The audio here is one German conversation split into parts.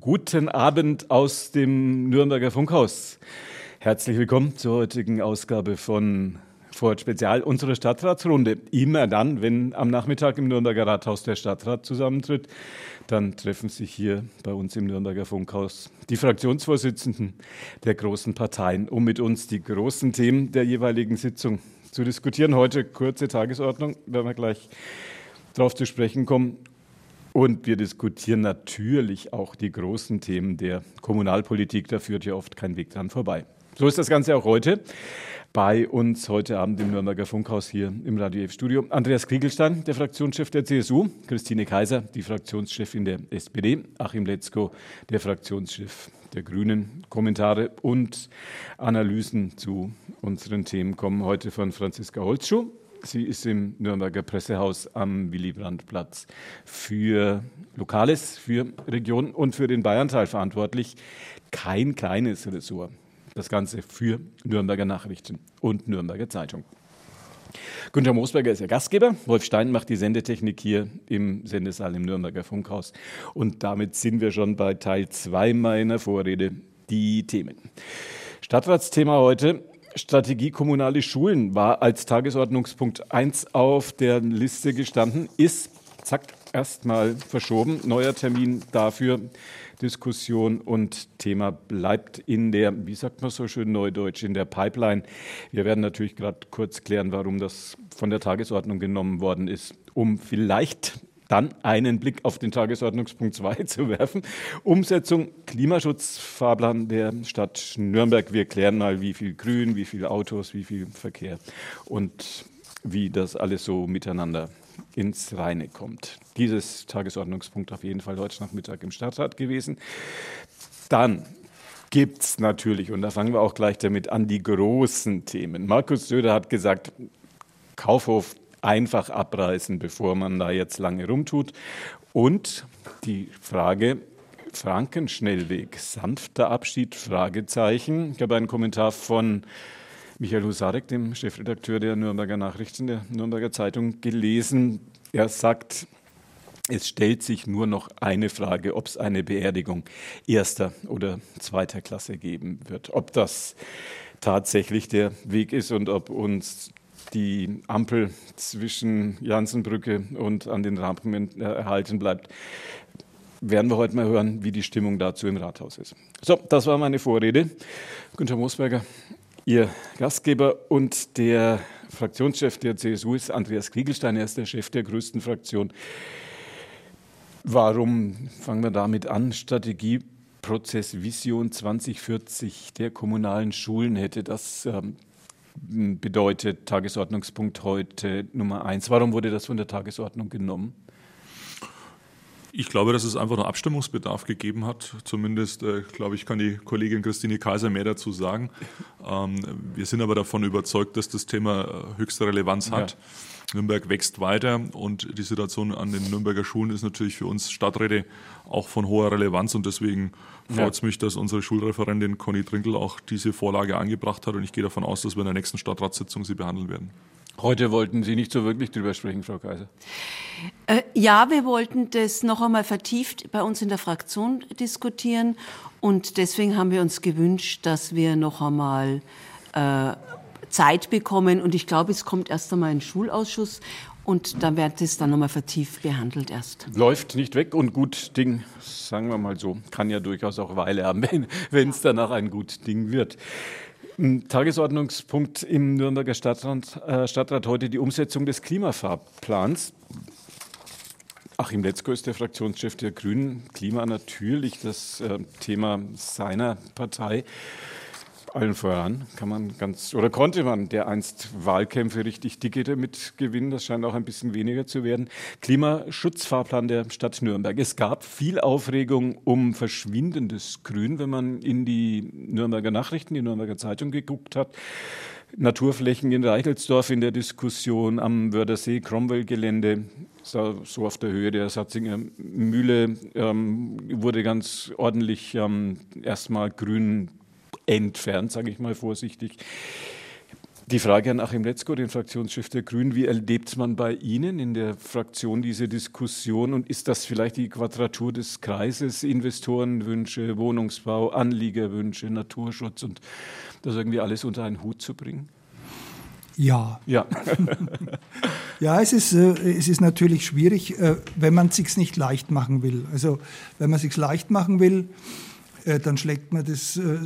Guten Abend aus dem Nürnberger Funkhaus. Herzlich willkommen zur heutigen Ausgabe von Vorort Spezial, unserer Stadtratsrunde. Immer dann, wenn am Nachmittag im Nürnberger Rathaus der Stadtrat zusammentritt, dann treffen sich hier bei uns im Nürnberger Funkhaus die Fraktionsvorsitzenden der großen Parteien, um mit uns die großen Themen der jeweiligen Sitzung zu diskutieren. Heute kurze Tagesordnung, werden wir gleich darauf zu sprechen kommen. Und wir diskutieren natürlich auch die großen Themen der Kommunalpolitik. Da führt ja oft kein Weg dran vorbei. So ist das Ganze auch heute. Bei uns heute Abend im Nürnberger Funkhaus hier im Radio F Studio Andreas Kriegelstein, der Fraktionschef der CSU, Christine Kaiser, die Fraktionschefin der SPD, Achim Letzko, der Fraktionschef der Grünen. Kommentare und Analysen zu unseren Themen kommen heute von Franziska Holzschuh, Sie ist im Nürnberger Pressehaus am Willy-Brandt-Platz für Lokales, für Region und für den Bayernteil verantwortlich. Kein kleines Ressort. Das Ganze für Nürnberger Nachrichten und Nürnberger Zeitung. Günter Moosberger ist der Gastgeber. Wolf Stein macht die Sendetechnik hier im Sendesaal im Nürnberger Funkhaus. Und damit sind wir schon bei Teil 2 meiner Vorrede, die Themen. Stadtratsthema heute Strategie kommunale Schulen war als Tagesordnungspunkt 1 auf der Liste gestanden, ist, zack, erstmal verschoben. Neuer Termin dafür, Diskussion und Thema bleibt in der, wie sagt man so schön neudeutsch, in der Pipeline. Wir werden natürlich gerade kurz klären, warum das von der Tagesordnung genommen worden ist, um vielleicht dann einen Blick auf den Tagesordnungspunkt 2 zu werfen. Umsetzung Klimaschutzfahrplan der Stadt Nürnberg. Wir klären mal, wie viel Grün, wie viele Autos, wie viel Verkehr und wie das alles so miteinander ins Reine kommt. Dieses Tagesordnungspunkt auf jeden Fall heute Nachmittag im Stadtrat gewesen. Dann gibt es natürlich, und da fangen wir auch gleich damit an, die großen Themen. Markus Söder hat gesagt, Kaufhof einfach abreißen, bevor man da jetzt lange rumtut. Und die Frage, Frankenschnellweg, sanfter Abschied, Fragezeichen. Ich habe einen Kommentar von Michael Husarek, dem Chefredakteur der Nürnberger Nachrichten, der Nürnberger Zeitung, gelesen. Er sagt, es stellt sich nur noch eine Frage, ob es eine Beerdigung erster oder zweiter Klasse geben wird. Ob das tatsächlich der Weg ist und ob uns die Ampel zwischen Jansenbrücke und an den Rampen erhalten bleibt, werden wir heute mal hören, wie die Stimmung dazu im Rathaus ist. So, das war meine Vorrede. Günter Moosberger, Ihr Gastgeber und der Fraktionschef der CSU ist Andreas Kriegelstein. Er ist der Chef der größten Fraktion. Warum fangen wir damit an? Strategieprozess Vision 2040 der kommunalen Schulen hätte das ähm, bedeutet Tagesordnungspunkt heute Nummer eins. Warum wurde das von der Tagesordnung genommen? Ich glaube, dass es einfach noch Abstimmungsbedarf gegeben hat. Zumindest, äh, glaube ich, kann die Kollegin Christine Kaiser mehr dazu sagen. Ähm, wir sind aber davon überzeugt, dass das Thema äh, höchste Relevanz hat. Ja. Nürnberg wächst weiter und die Situation an den Nürnberger Schulen ist natürlich für uns Stadträte auch von hoher Relevanz und deswegen freut es mich, dass unsere Schulreferentin Conny Trinkel auch diese Vorlage angebracht hat und ich gehe davon aus, dass wir in der nächsten Stadtratssitzung sie behandeln werden. Heute wollten Sie nicht so wirklich drüber sprechen, Frau Kaiser. Äh, ja, wir wollten das noch einmal vertieft bei uns in der Fraktion diskutieren und deswegen haben wir uns gewünscht, dass wir noch einmal äh, Zeit bekommen. Und ich glaube, es kommt erst einmal ein Schulausschuss und dann wird es dann nochmal vertieft behandelt erst. Läuft nicht weg und gut Ding, sagen wir mal so, kann ja durchaus auch Weile haben, wenn es danach ein gut Ding wird. Tagesordnungspunkt im Nürnberger Stadtrat, äh, Stadtrat heute die Umsetzung des Klimafahrplans. Achim Letzko ist der Fraktionschef der Grünen. Klima natürlich das äh, Thema seiner Partei. Allen voran kann man ganz, oder konnte man der einst Wahlkämpfe richtig dicke damit gewinnen. Das scheint auch ein bisschen weniger zu werden. Klimaschutzfahrplan der Stadt Nürnberg. Es gab viel Aufregung um verschwindendes Grün, wenn man in die Nürnberger Nachrichten, die Nürnberger Zeitung geguckt hat. Naturflächen in Reichelsdorf in der Diskussion am Wördersee, Cromwell-Gelände, so auf der Höhe der Satzinger Mühle, ähm, wurde ganz ordentlich ähm, erstmal grün entfernt, sage ich mal vorsichtig. Die Frage an Achim Letzko, den Fraktionschef der Grünen. Wie erlebt man bei Ihnen in der Fraktion diese Diskussion? Und ist das vielleicht die Quadratur des Kreises? Investorenwünsche, Wohnungsbau, Anliegerwünsche, Naturschutz und das irgendwie alles unter einen Hut zu bringen? Ja. Ja. ja, es ist, äh, es ist natürlich schwierig, äh, wenn man es sich nicht leicht machen will. Also, wenn man es sich leicht machen will, dann schlägt man das äh,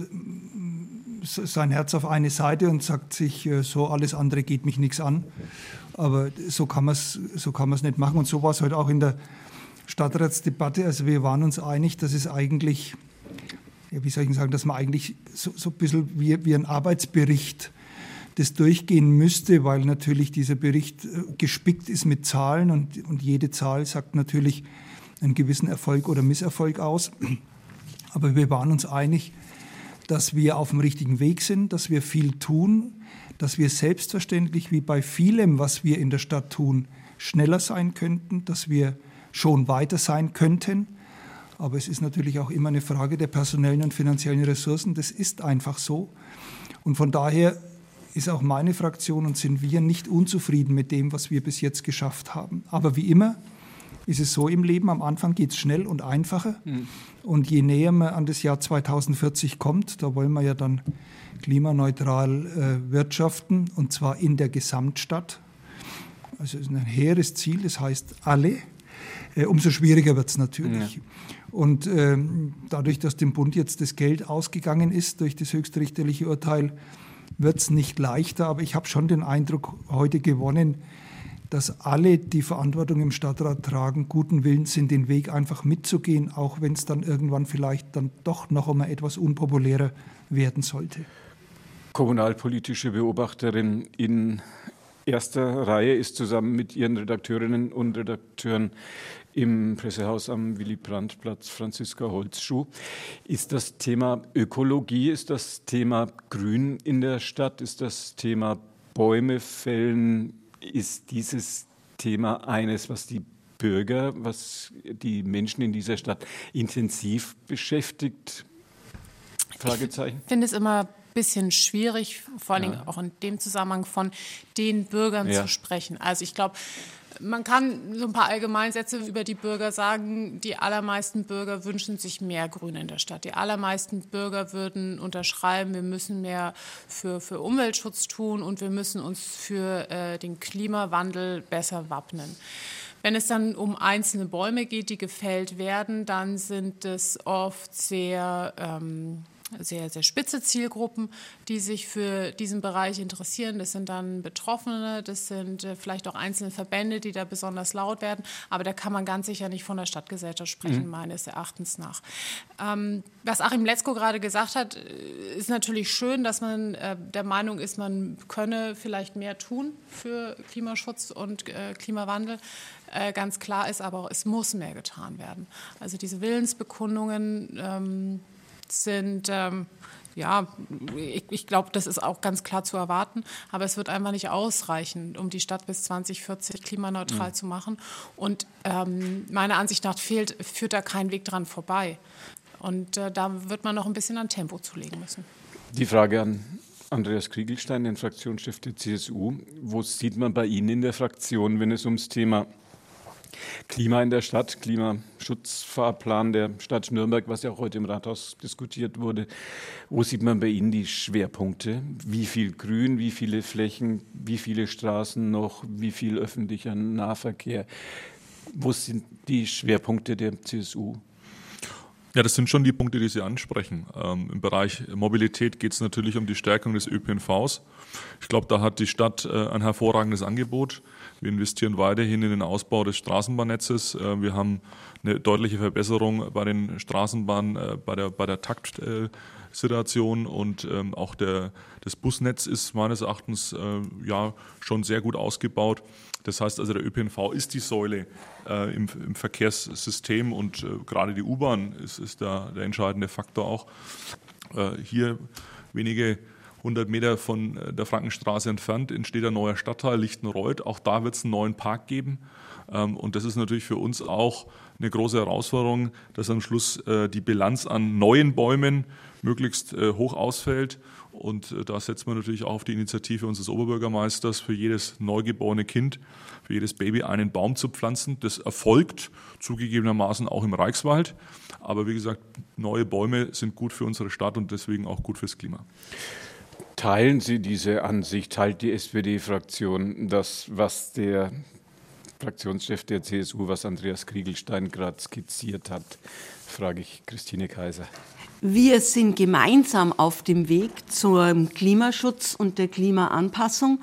sein Herz auf eine Seite und sagt sich, äh, so alles andere geht mich nichts an. Aber so kann man es so nicht machen. Und so war es heute auch in der Stadtratsdebatte. Also wir waren uns einig, dass es eigentlich, wie soll ich sagen, dass man eigentlich so, so ein bisschen wie, wie ein Arbeitsbericht das durchgehen müsste, weil natürlich dieser Bericht äh, gespickt ist mit Zahlen und, und jede Zahl sagt natürlich einen gewissen Erfolg oder Misserfolg aus. Aber wir waren uns einig, dass wir auf dem richtigen Weg sind, dass wir viel tun, dass wir selbstverständlich wie bei vielem, was wir in der Stadt tun, schneller sein könnten, dass wir schon weiter sein könnten. Aber es ist natürlich auch immer eine Frage der personellen und finanziellen Ressourcen. Das ist einfach so. Und von daher ist auch meine Fraktion und sind wir nicht unzufrieden mit dem, was wir bis jetzt geschafft haben. Aber wie immer, ist es so im Leben, am Anfang geht es schnell und einfacher. Mhm. Und je näher man an das Jahr 2040 kommt, da wollen wir ja dann klimaneutral äh, wirtschaften, und zwar in der Gesamtstadt. Also es ist ein hehres Ziel, das heißt alle. Äh, umso schwieriger wird es natürlich. Ja. Und äh, dadurch, dass dem Bund jetzt das Geld ausgegangen ist durch das höchstrichterliche Urteil, wird es nicht leichter. Aber ich habe schon den Eindruck heute gewonnen, dass alle, die Verantwortung im Stadtrat tragen, guten Willens sind, den Weg einfach mitzugehen, auch wenn es dann irgendwann vielleicht dann doch noch einmal etwas unpopulärer werden sollte. Kommunalpolitische Beobachterin in erster Reihe ist zusammen mit ihren Redakteurinnen und Redakteuren im Pressehaus am Willy-Brandt-Platz Franziska Holzschuh. Ist das Thema Ökologie, ist das Thema Grün in der Stadt, ist das Thema Bäume fällen ist dieses Thema eines, was die Bürger, was die Menschen in dieser Stadt intensiv beschäftigt? Fragezeichen. Ich finde es immer ein bisschen schwierig, vor allen Dingen auch in dem Zusammenhang von den Bürgern ja. zu sprechen. Also ich glaube, man kann so ein paar Allgemeinsätze über die Bürger sagen. Die allermeisten Bürger wünschen sich mehr Grün in der Stadt. Die allermeisten Bürger würden unterschreiben, wir müssen mehr für, für Umweltschutz tun und wir müssen uns für äh, den Klimawandel besser wappnen. Wenn es dann um einzelne Bäume geht, die gefällt werden, dann sind es oft sehr ähm, sehr, sehr spitze Zielgruppen, die sich für diesen Bereich interessieren. Das sind dann Betroffene, das sind äh, vielleicht auch einzelne Verbände, die da besonders laut werden. Aber da kann man ganz sicher nicht von der Stadtgesellschaft sprechen, mhm. meines Erachtens nach. Ähm, was Achim Letzko gerade gesagt hat, äh, ist natürlich schön, dass man äh, der Meinung ist, man könne vielleicht mehr tun für Klimaschutz und äh, Klimawandel. Äh, ganz klar ist aber auch, es muss mehr getan werden. Also diese Willensbekundungen, ähm, sind, ähm, ja, ich, ich glaube, das ist auch ganz klar zu erwarten, aber es wird einfach nicht ausreichen, um die Stadt bis 2040 klimaneutral mhm. zu machen. Und ähm, meiner Ansicht nach fehlt, führt da kein Weg dran vorbei. Und äh, da wird man noch ein bisschen an Tempo zulegen müssen. Die Frage an Andreas Kriegelstein, den Fraktionschef der CSU. Wo sieht man bei Ihnen in der Fraktion, wenn es ums Thema Klima in der Stadt, Klimaschutzfahrplan der Stadt Nürnberg, was ja auch heute im Rathaus diskutiert wurde. Wo sieht man bei Ihnen die Schwerpunkte? Wie viel Grün, wie viele Flächen, wie viele Straßen noch, wie viel öffentlicher Nahverkehr? Wo sind die Schwerpunkte der CSU? Ja, das sind schon die Punkte, die Sie ansprechen. Ähm, Im Bereich Mobilität geht es natürlich um die Stärkung des ÖPNVs. Ich glaube, da hat die Stadt äh, ein hervorragendes Angebot. Wir investieren weiterhin in den Ausbau des Straßenbahnnetzes. Äh, wir haben eine deutliche Verbesserung bei den Straßenbahnen, äh, bei der, bei der Taktsituation und ähm, auch der, das Busnetz ist meines Erachtens äh, ja schon sehr gut ausgebaut. Das heißt also, der ÖPNV ist die Säule äh, im, im, Verkehrssystem und äh, gerade die U-Bahn ist, ist da der entscheidende Faktor auch. Äh, hier wenige 100 Meter von äh, der Frankenstraße entfernt entsteht ein neuer Stadtteil Lichtenreuth. Auch da wird es einen neuen Park geben. Ähm, und das ist natürlich für uns auch eine große Herausforderung, dass am Schluss äh, die Bilanz an neuen Bäumen möglichst äh, hoch ausfällt. Und da setzt man natürlich auch auf die Initiative unseres Oberbürgermeisters, für jedes neugeborene Kind, für jedes Baby einen Baum zu pflanzen. Das erfolgt zugegebenermaßen auch im Reichswald. Aber wie gesagt, neue Bäume sind gut für unsere Stadt und deswegen auch gut fürs Klima. Teilen Sie diese Ansicht, teilt die SPD-Fraktion das, was der Fraktionschef der CSU, was Andreas Kriegelstein gerade skizziert hat, frage ich Christine Kaiser. Wir sind gemeinsam auf dem Weg zum Klimaschutz und der Klimaanpassung.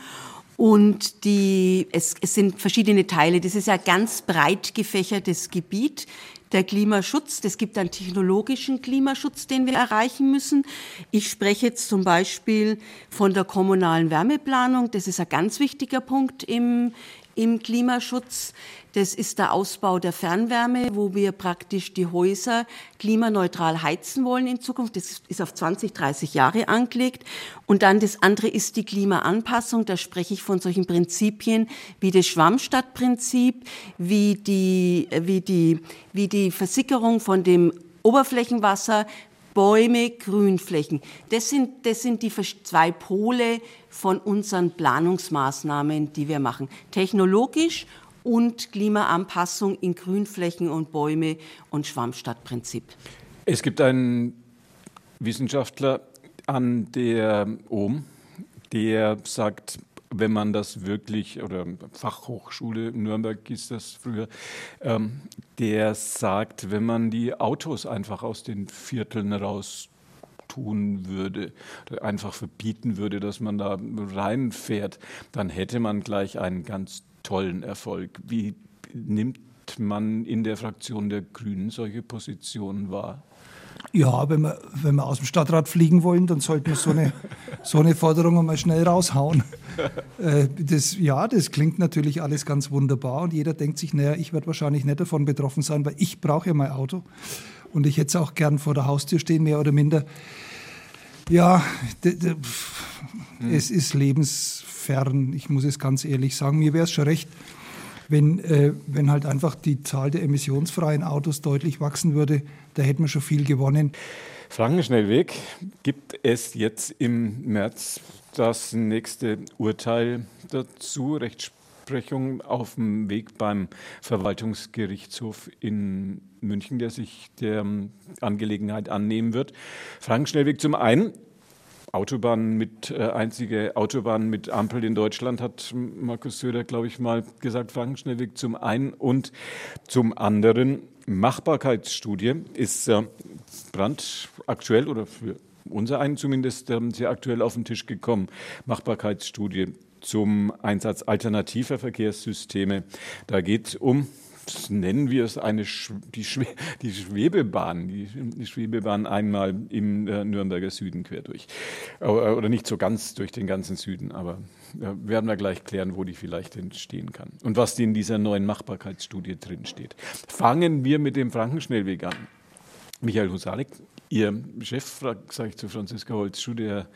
Und die, es, es sind verschiedene Teile. Das ist ja ein ganz breit gefächertes Gebiet der Klimaschutz. Es gibt einen technologischen Klimaschutz, den wir erreichen müssen. Ich spreche jetzt zum Beispiel von der kommunalen Wärmeplanung. Das ist ein ganz wichtiger Punkt im, im Klimaschutz. Das ist der Ausbau der Fernwärme, wo wir praktisch die Häuser klimaneutral heizen wollen in Zukunft. Das ist auf 20, 30 Jahre angelegt. Und dann das andere ist die Klimaanpassung. Da spreche ich von solchen Prinzipien wie das Schwammstadtprinzip, wie die, wie die, wie die Versickerung von dem Oberflächenwasser, Bäume, Grünflächen. Das sind, das sind die zwei Pole von unseren Planungsmaßnahmen, die wir machen. Technologisch und Klimaanpassung in Grünflächen und Bäume und Schwammstadtprinzip. Es gibt einen Wissenschaftler an der OM, der sagt, wenn man das wirklich, oder Fachhochschule Nürnberg ist das früher, ähm, der sagt, wenn man die Autos einfach aus den Vierteln raus tun würde, einfach verbieten würde, dass man da reinfährt, dann hätte man gleich einen ganz tollen Erfolg. Wie nimmt man in der Fraktion der Grünen solche Positionen wahr? Ja, wenn wir, wenn wir aus dem Stadtrat fliegen wollen, dann sollten wir so eine, so eine Forderung mal schnell raushauen. Äh, das, ja, das klingt natürlich alles ganz wunderbar und jeder denkt sich, naja, ich werde wahrscheinlich nicht davon betroffen sein, weil ich brauche ja mein Auto und ich hätte es auch gern vor der Haustür stehen, mehr oder minder. Ja, hm. es ist lebensfern, ich muss es ganz ehrlich sagen. Mir wäre es schon recht, wenn, äh, wenn halt einfach die Zahl der emissionsfreien Autos deutlich wachsen würde. Da hätten wir schon viel gewonnen. Frankenschnellweg gibt es jetzt im März das nächste Urteil dazu, Rechtsprechung auf dem Weg beim Verwaltungsgerichtshof in München, der sich der Angelegenheit annehmen wird. Frankenschnellweg zum einen Autobahn mit äh, einzige Autobahn mit Ampel in Deutschland, hat Markus Söder, glaube ich, mal gesagt, Frankenschnellweg zum einen und zum anderen. Machbarkeitsstudie ist äh, brandaktuell oder für unser einen zumindest äh, sehr aktuell auf den Tisch gekommen. Machbarkeitsstudie zum Einsatz alternativer Verkehrssysteme. Da geht es um nennen wir es eine die, Schwe die Schwebebahn, die, die, Schwebebahn einmal im äh, Nürnberger Süden quer durch. Oder nicht so ganz durch den ganzen Süden, aber äh, werden wir gleich klären, wo die vielleicht entstehen kann. Und was in dieser neuen Machbarkeitsstudie drin steht. Fangen wir mit dem Frankenschnellweg an. Michael Husarek, Ihr Chef, sage ich zu Franziska Holzschuh, der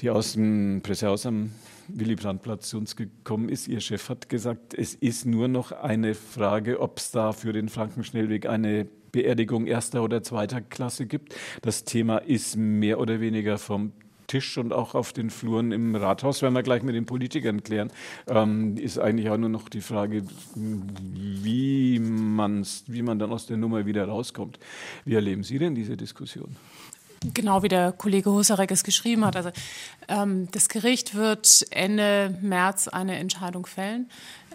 die aus dem Pressehaus am Willy Brandt-Platz zu uns gekommen ist. Ihr Chef hat gesagt, es ist nur noch eine Frage, ob es da für den Frankenschnellweg eine Beerdigung erster oder zweiter Klasse gibt. Das Thema ist mehr oder weniger vom Tisch und auch auf den Fluren im Rathaus, werden wir gleich mit den Politikern klären, ähm, ist eigentlich auch nur noch die Frage, wie, man's, wie man dann aus der Nummer wieder rauskommt. Wie erleben Sie denn diese Diskussion? Genau wie der Kollege Husarek es geschrieben hat. Also ähm, das Gericht wird Ende März eine Entscheidung fällen.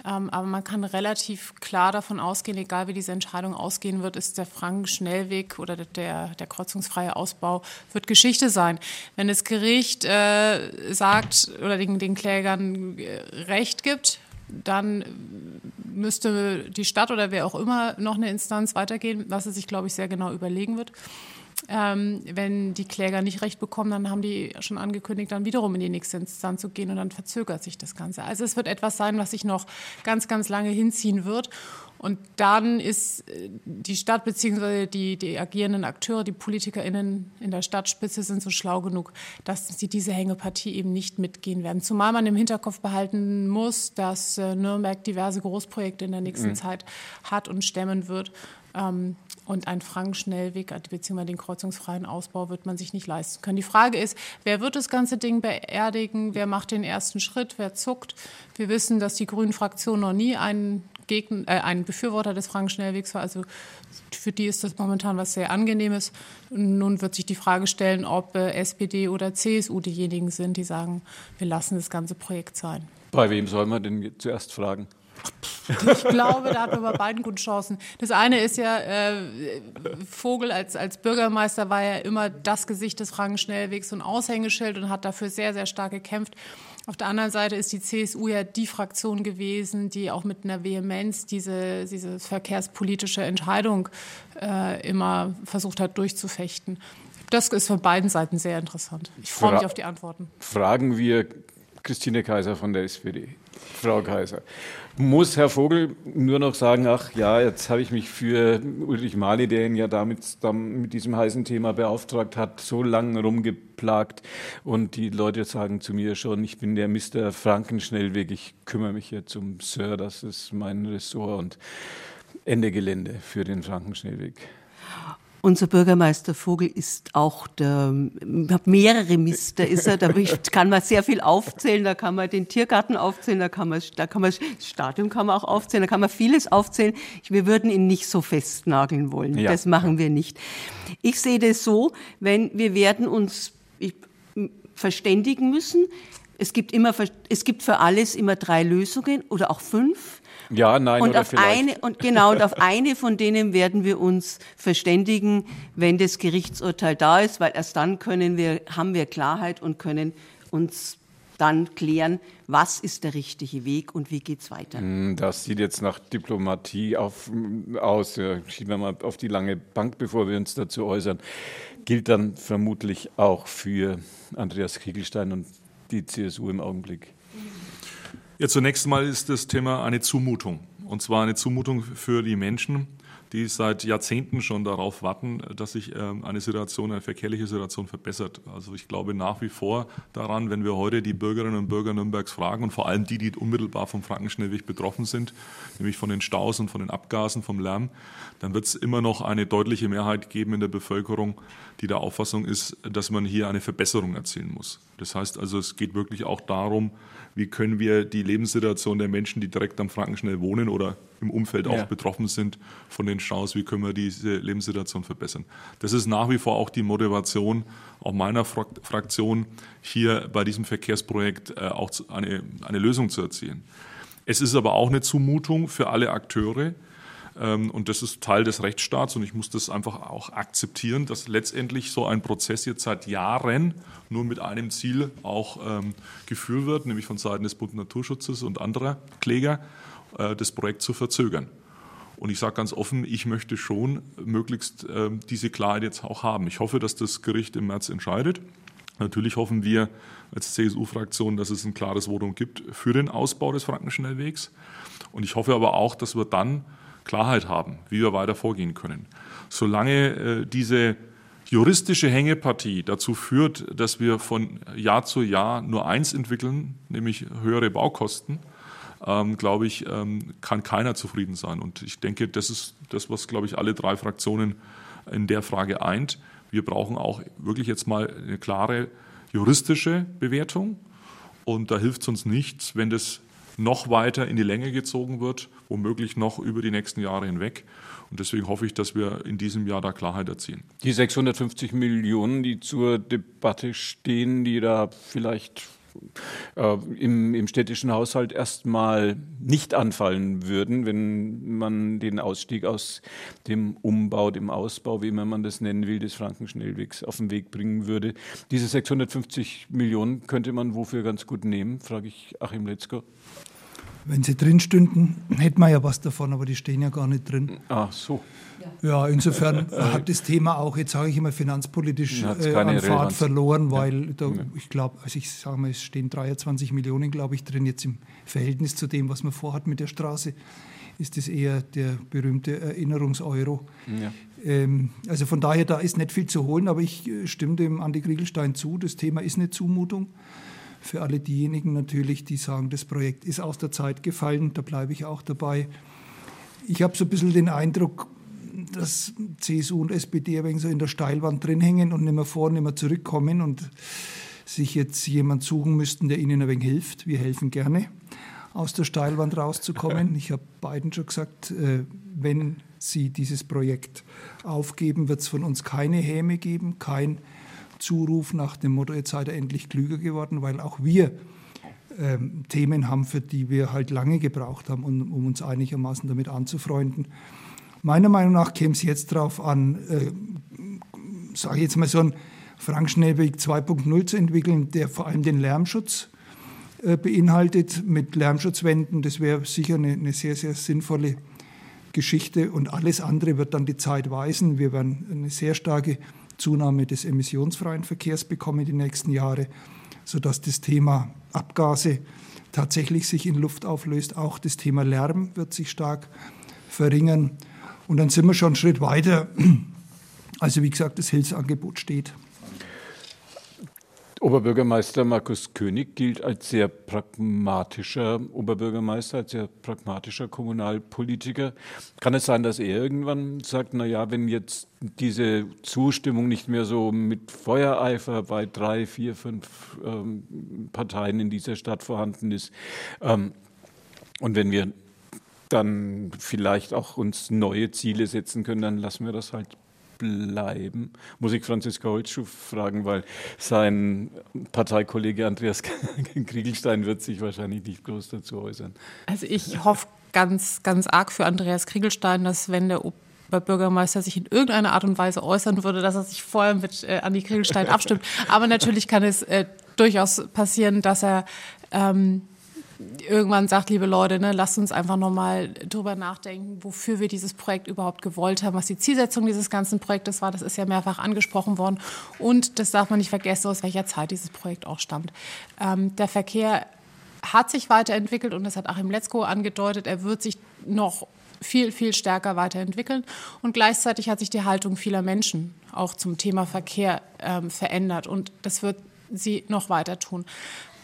Ähm, aber man kann relativ klar davon ausgehen, egal wie diese Entscheidung ausgehen wird, ist der Franken-Schnellweg oder der, der kreuzungsfreie Ausbau wird Geschichte sein. Wenn das Gericht äh, sagt oder den, den Klägern äh, Recht gibt, dann müsste die Stadt oder wer auch immer noch eine Instanz weitergehen, was er sich, glaube ich, sehr genau überlegen wird. Ähm, wenn die Kläger nicht recht bekommen, dann haben die schon angekündigt, dann wiederum in die nächste Instanz zu gehen und dann verzögert sich das Ganze. Also es wird etwas sein, was sich noch ganz, ganz lange hinziehen wird. Und dann ist äh, die Stadt bzw. Die, die agierenden Akteure, die PolitikerInnen in der Stadtspitze sind so schlau genug, dass sie diese Hängepartie eben nicht mitgehen werden. Zumal man im Hinterkopf behalten muss, dass äh, Nürnberg diverse Großprojekte in der nächsten mhm. Zeit hat und stemmen wird. Ähm, und ein Frankenschnellweg beziehungsweise den kreuzungsfreien Ausbau wird man sich nicht leisten können. Die Frage ist, wer wird das ganze Ding beerdigen? Wer macht den ersten Schritt? Wer zuckt? Wir wissen, dass die Grünen-Fraktion noch nie einen, Gegner, äh, einen Befürworter des Frankenschnellwegs war. Also für die ist das momentan was sehr Angenehmes. Nun wird sich die Frage stellen, ob äh, SPD oder CSU diejenigen sind, die sagen, wir lassen das ganze Projekt sein. Bei wem soll man denn zuerst fragen? Ich glaube, da hat man bei beiden gute Chancen. Das eine ist ja, äh, Vogel als, als Bürgermeister war ja immer das Gesicht des Frankenschnellwegs und Aushängeschild und hat dafür sehr, sehr stark gekämpft. Auf der anderen Seite ist die CSU ja die Fraktion gewesen, die auch mit einer Vehemenz diese, diese verkehrspolitische Entscheidung äh, immer versucht hat durchzufechten. Das ist von beiden Seiten sehr interessant. Ich freue mich auf die Antworten. Fragen wir Christine Kaiser von der SPD. Frau Kaiser. Muss Herr Vogel nur noch sagen, ach ja, jetzt habe ich mich für Ulrich Mali, der ihn ja damit, mit diesem heißen Thema beauftragt hat, so lange rumgeplagt. Und die Leute sagen zu mir schon, ich bin der Mr. Frankenschnellweg, ich kümmere mich jetzt um Sir, das ist mein Ressort und Ende Gelände für den Frankenschnellweg. Unser Bürgermeister Vogel ist auch der, hat mehrere Mister ist er, da kann man sehr viel aufzählen, da kann man den Tiergarten aufzählen, da kann man, da kann man, das Stadion kann man auch aufzählen, da kann man vieles aufzählen. Wir würden ihn nicht so festnageln wollen. Ja. Das machen wir nicht. Ich sehe das so, wenn wir werden uns verständigen müssen. Es gibt immer, es gibt für alles immer drei Lösungen oder auch fünf. Ja, nein, und auf vielleicht. eine und genau und auf eine von denen werden wir uns verständigen, wenn das Gerichtsurteil da ist, weil erst dann können wir haben wir Klarheit und können uns dann klären, was ist der richtige Weg und wie geht's weiter. Hm, das sieht jetzt nach Diplomatie auf, aus. Ja, schieben wir mal auf die lange Bank, bevor wir uns dazu äußern. Gilt dann vermutlich auch für Andreas Kriegelstein und die CSU im Augenblick. Ja, zunächst mal ist das Thema eine Zumutung. Und zwar eine Zumutung für die Menschen, die seit Jahrzehnten schon darauf warten, dass sich ähm, eine Situation, eine verkehrliche Situation verbessert. Also ich glaube nach wie vor daran, wenn wir heute die Bürgerinnen und Bürger Nürnbergs fragen und vor allem die, die unmittelbar vom Frankenschnellweg betroffen sind, nämlich von den Staus und von den Abgasen, vom Lärm, dann wird es immer noch eine deutliche Mehrheit geben in der Bevölkerung, die der Auffassung ist, dass man hier eine Verbesserung erzielen muss. Das heißt also, es geht wirklich auch darum, wie können wir die Lebenssituation der Menschen, die direkt am Frankenschnell wohnen oder im Umfeld auch ja. betroffen sind von den Staus, wie können wir diese Lebenssituation verbessern. Das ist nach wie vor auch die Motivation auch meiner Fraktion, hier bei diesem Verkehrsprojekt äh, auch eine, eine Lösung zu erzielen. Es ist aber auch eine Zumutung für alle Akteure, und das ist Teil des Rechtsstaats und ich muss das einfach auch akzeptieren, dass letztendlich so ein Prozess jetzt seit Jahren nur mit einem Ziel auch ähm, geführt wird, nämlich von Seiten des Bund Naturschutzes und anderer Kläger, äh, das Projekt zu verzögern. Und ich sage ganz offen, ich möchte schon möglichst äh, diese Klarheit jetzt auch haben. Ich hoffe, dass das Gericht im März entscheidet. Natürlich hoffen wir als CSU-Fraktion, dass es ein klares Votum gibt für den Ausbau des Frankenschnellwegs. Und ich hoffe aber auch, dass wir dann Klarheit haben, wie wir weiter vorgehen können. Solange äh, diese juristische Hängepartie dazu führt, dass wir von Jahr zu Jahr nur eins entwickeln, nämlich höhere Baukosten, ähm, glaube ich, ähm, kann keiner zufrieden sein. Und ich denke, das ist das, was, glaube ich, alle drei Fraktionen in der Frage eint. Wir brauchen auch wirklich jetzt mal eine klare juristische Bewertung. Und da hilft es uns nichts, wenn das noch weiter in die Länge gezogen wird, womöglich noch über die nächsten Jahre hinweg. Und deswegen hoffe ich, dass wir in diesem Jahr da Klarheit erzielen. Die 650 Millionen, die zur Debatte stehen, die da vielleicht äh, im, im, städtischen Haushalt erstmal nicht anfallen würden, wenn man den Ausstieg aus dem Umbau, dem Ausbau, wie immer man das nennen will, des Frankenschnellwegs auf den Weg bringen würde. Diese 650 Millionen könnte man wofür ganz gut nehmen, frage ich Achim Letzko. Wenn sie drin stünden, hätten wir ja was davon, aber die stehen ja gar nicht drin. Ach so. Ja, insofern hat das Thema auch, jetzt sage ich immer, finanzpolitisch äh, an Fahrt verloren, weil da, ich glaube, also ich sage mal, es stehen 23 Millionen, glaube ich, drin. Jetzt im Verhältnis zu dem, was man vorhat mit der Straße, ist das eher der berühmte Erinnerungseuro. Ja. Ähm, also von daher, da ist nicht viel zu holen, aber ich äh, stimme dem Andi Kriegelstein zu. Das Thema ist eine Zumutung für alle diejenigen natürlich, die sagen, das Projekt ist aus der Zeit gefallen, da bleibe ich auch dabei. Ich habe so ein bisschen den Eindruck, dass CSU und SPD ein wenig so in der Steilwand drin hängen und nicht mehr vor, nicht mehr zurückkommen und sich jetzt jemand suchen müssten, der ihnen ein wenig hilft. Wir helfen gerne, aus der Steilwand rauszukommen. Ich habe beiden schon gesagt, äh, wenn sie dieses Projekt aufgeben, wird es von uns keine Häme geben, kein Zuruf nach dem Motto, jetzt seid ihr endlich klüger geworden, weil auch wir ähm, Themen haben, für die wir halt lange gebraucht haben, um, um uns einigermaßen damit anzufreunden. Meiner Meinung nach käme es jetzt darauf an, äh, sage ich jetzt mal so ein Frank Schnellweg 2.0 zu entwickeln, der vor allem den Lärmschutz äh, beinhaltet mit Lärmschutzwänden. Das wäre sicher eine, eine, sehr, sehr sinnvolle Geschichte und alles andere wird dann die Zeit weisen. Wir werden eine sehr starke Zunahme des emissionsfreien Verkehrs bekommen die nächsten Jahre, sodass das Thema Abgase tatsächlich sich in Luft auflöst. Auch das Thema Lärm wird sich stark verringern. Und dann sind wir schon einen Schritt weiter. Also wie gesagt, das Hilfsangebot steht. Oberbürgermeister Markus König gilt als sehr pragmatischer Oberbürgermeister, als sehr pragmatischer Kommunalpolitiker. Kann es sein, dass er irgendwann sagt, na ja, wenn jetzt diese Zustimmung nicht mehr so mit Feuereifer bei drei, vier, fünf ähm, Parteien in dieser Stadt vorhanden ist, ähm, und wenn wir dann vielleicht auch uns neue Ziele setzen können, dann lassen wir das halt bleiben, muss ich Franziska Holzschuh fragen, weil sein Parteikollege Andreas Kriegelstein wird sich wahrscheinlich nicht groß dazu äußern. Also ich hoffe ganz, ganz arg für Andreas Kriegelstein, dass wenn der Bürgermeister sich in irgendeiner Art und Weise äußern würde, dass er sich vorher mit äh, Andi Kriegelstein abstimmt. Aber natürlich kann es äh, durchaus passieren, dass er ähm, irgendwann sagt, liebe Leute, ne, lasst uns einfach nochmal drüber nachdenken, wofür wir dieses Projekt überhaupt gewollt haben, was die Zielsetzung dieses ganzen Projektes war. Das ist ja mehrfach angesprochen worden. Und das darf man nicht vergessen, aus welcher Zeit dieses Projekt auch stammt. Ähm, der Verkehr hat sich weiterentwickelt und das hat Achim Letzko angedeutet. Er wird sich noch viel, viel stärker weiterentwickeln. Und gleichzeitig hat sich die Haltung vieler Menschen auch zum Thema Verkehr ähm, verändert. Und das wird sie noch weiter tun.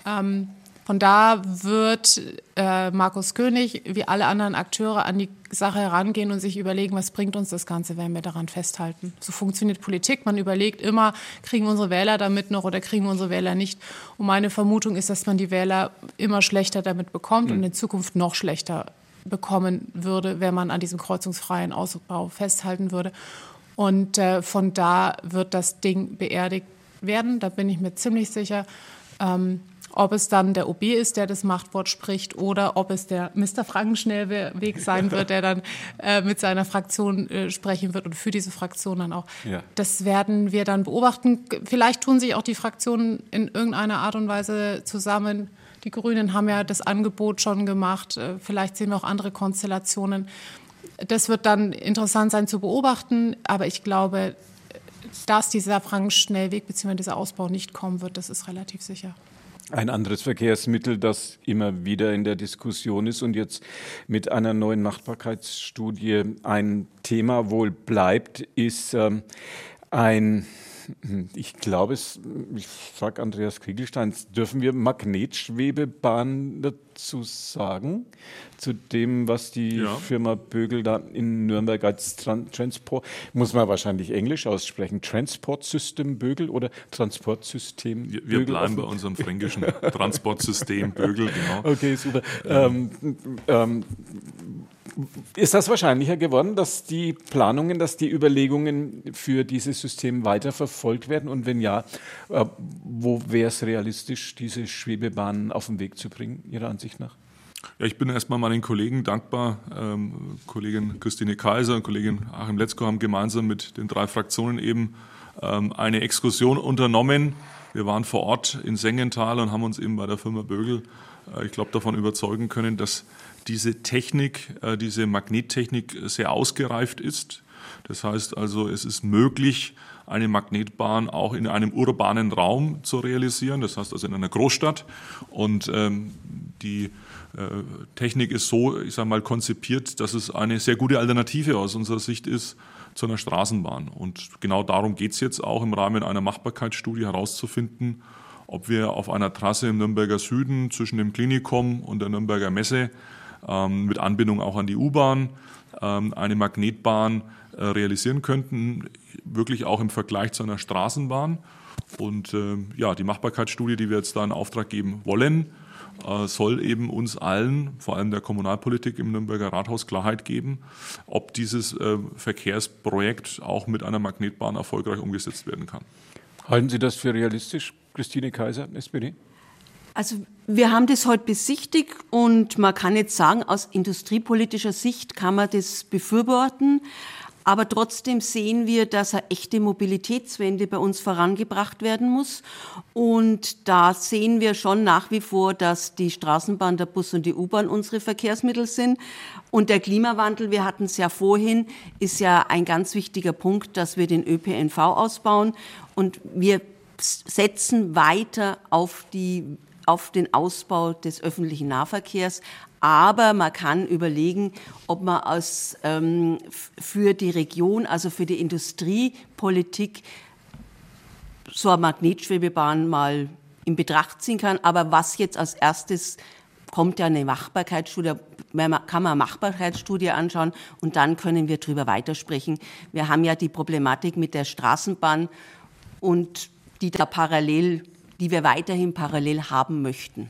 Ähm, von da wird äh, Markus König wie alle anderen Akteure an die Sache herangehen und sich überlegen, was bringt uns das Ganze, wenn wir daran festhalten. So funktioniert Politik. Man überlegt immer, kriegen unsere Wähler damit noch oder kriegen unsere Wähler nicht. Und meine Vermutung ist, dass man die Wähler immer schlechter damit bekommt mhm. und in Zukunft noch schlechter bekommen würde, wenn man an diesem kreuzungsfreien Ausbau festhalten würde. Und äh, von da wird das Ding beerdigt werden, da bin ich mir ziemlich sicher. Ähm, ob es dann der OB ist, der das Machtwort spricht, oder ob es der Mr. Frankenschnellweg sein wird, der dann äh, mit seiner Fraktion äh, sprechen wird und für diese Fraktion dann auch. Ja. Das werden wir dann beobachten. Vielleicht tun sich auch die Fraktionen in irgendeiner Art und Weise zusammen. Die Grünen haben ja das Angebot schon gemacht. Äh, vielleicht sehen wir auch andere Konstellationen. Das wird dann interessant sein zu beobachten, aber ich glaube, dass dieser Frankenschnellweg bzw. dieser Ausbau nicht kommen wird, das ist relativ sicher. Ein anderes Verkehrsmittel, das immer wieder in der Diskussion ist und jetzt mit einer neuen Machbarkeitsstudie ein Thema wohl bleibt, ist ähm, ein ich glaube es, ich frage Andreas Kriegelstein, dürfen wir Magnetschwebebahn dazu sagen? Zu dem, was die ja. Firma Bögel da in Nürnberg als Tran Transport, muss man wahrscheinlich Englisch aussprechen, Transportsystem Bögel oder Transportsystem Wir, wir bleiben bei unserem fränkischen Transportsystem Bögel, genau. Okay, super. Ähm, ähm, ist das wahrscheinlicher geworden, dass die Planungen, dass die Überlegungen für dieses System weiter verfolgt werden? Und wenn ja, äh, wo wäre es realistisch, diese Schwebebahnen auf den Weg zu bringen, Ihrer Ansicht nach? Ja, ich bin erstmal meinen Kollegen dankbar. Ähm, Kollegin Christine Kaiser und Kollegin Achim Letzko haben gemeinsam mit den drei Fraktionen eben ähm, eine Exkursion unternommen. Wir waren vor Ort in Sengenthal und haben uns eben bei der Firma Bögel, äh, ich glaube, davon überzeugen können, dass diese Technik, äh, diese Magnettechnik sehr ausgereift ist. Das heißt also, es ist möglich, eine Magnetbahn auch in einem urbanen Raum zu realisieren, das heißt also in einer Großstadt. Und ähm, die äh, Technik ist so, ich sage mal, konzipiert, dass es eine sehr gute Alternative aus unserer Sicht ist zu einer Straßenbahn. Und genau darum geht es jetzt auch im Rahmen einer Machbarkeitsstudie herauszufinden, ob wir auf einer Trasse im Nürnberger Süden zwischen dem Klinikum und der Nürnberger Messe ähm, mit Anbindung auch an die U-Bahn, ähm, eine Magnetbahn äh, realisieren könnten, wirklich auch im Vergleich zu einer Straßenbahn. Und äh, ja, die Machbarkeitsstudie, die wir jetzt da in Auftrag geben wollen, äh, soll eben uns allen, vor allem der Kommunalpolitik im Nürnberger Rathaus, Klarheit geben, ob dieses äh, Verkehrsprojekt auch mit einer Magnetbahn erfolgreich umgesetzt werden kann. Halten Sie das für realistisch, Christine Kaiser, SPD? Also wir haben das heute besichtigt und man kann jetzt sagen, aus industriepolitischer Sicht kann man das befürworten. Aber trotzdem sehen wir, dass eine echte Mobilitätswende bei uns vorangebracht werden muss. Und da sehen wir schon nach wie vor, dass die Straßenbahn, der Bus und die U-Bahn unsere Verkehrsmittel sind. Und der Klimawandel, wir hatten es ja vorhin, ist ja ein ganz wichtiger Punkt, dass wir den ÖPNV ausbauen. Und wir setzen weiter auf die auf den Ausbau des öffentlichen Nahverkehrs. Aber man kann überlegen, ob man aus, ähm, für die Region, also für die Industriepolitik, so eine Magnetschwebebahn mal in Betracht ziehen kann. Aber was jetzt als erstes kommt ja eine Machbarkeitsstudie, kann man Machbarkeitsstudie anschauen und dann können wir darüber weitersprechen. Wir haben ja die Problematik mit der Straßenbahn und die da parallel die wir weiterhin parallel haben möchten.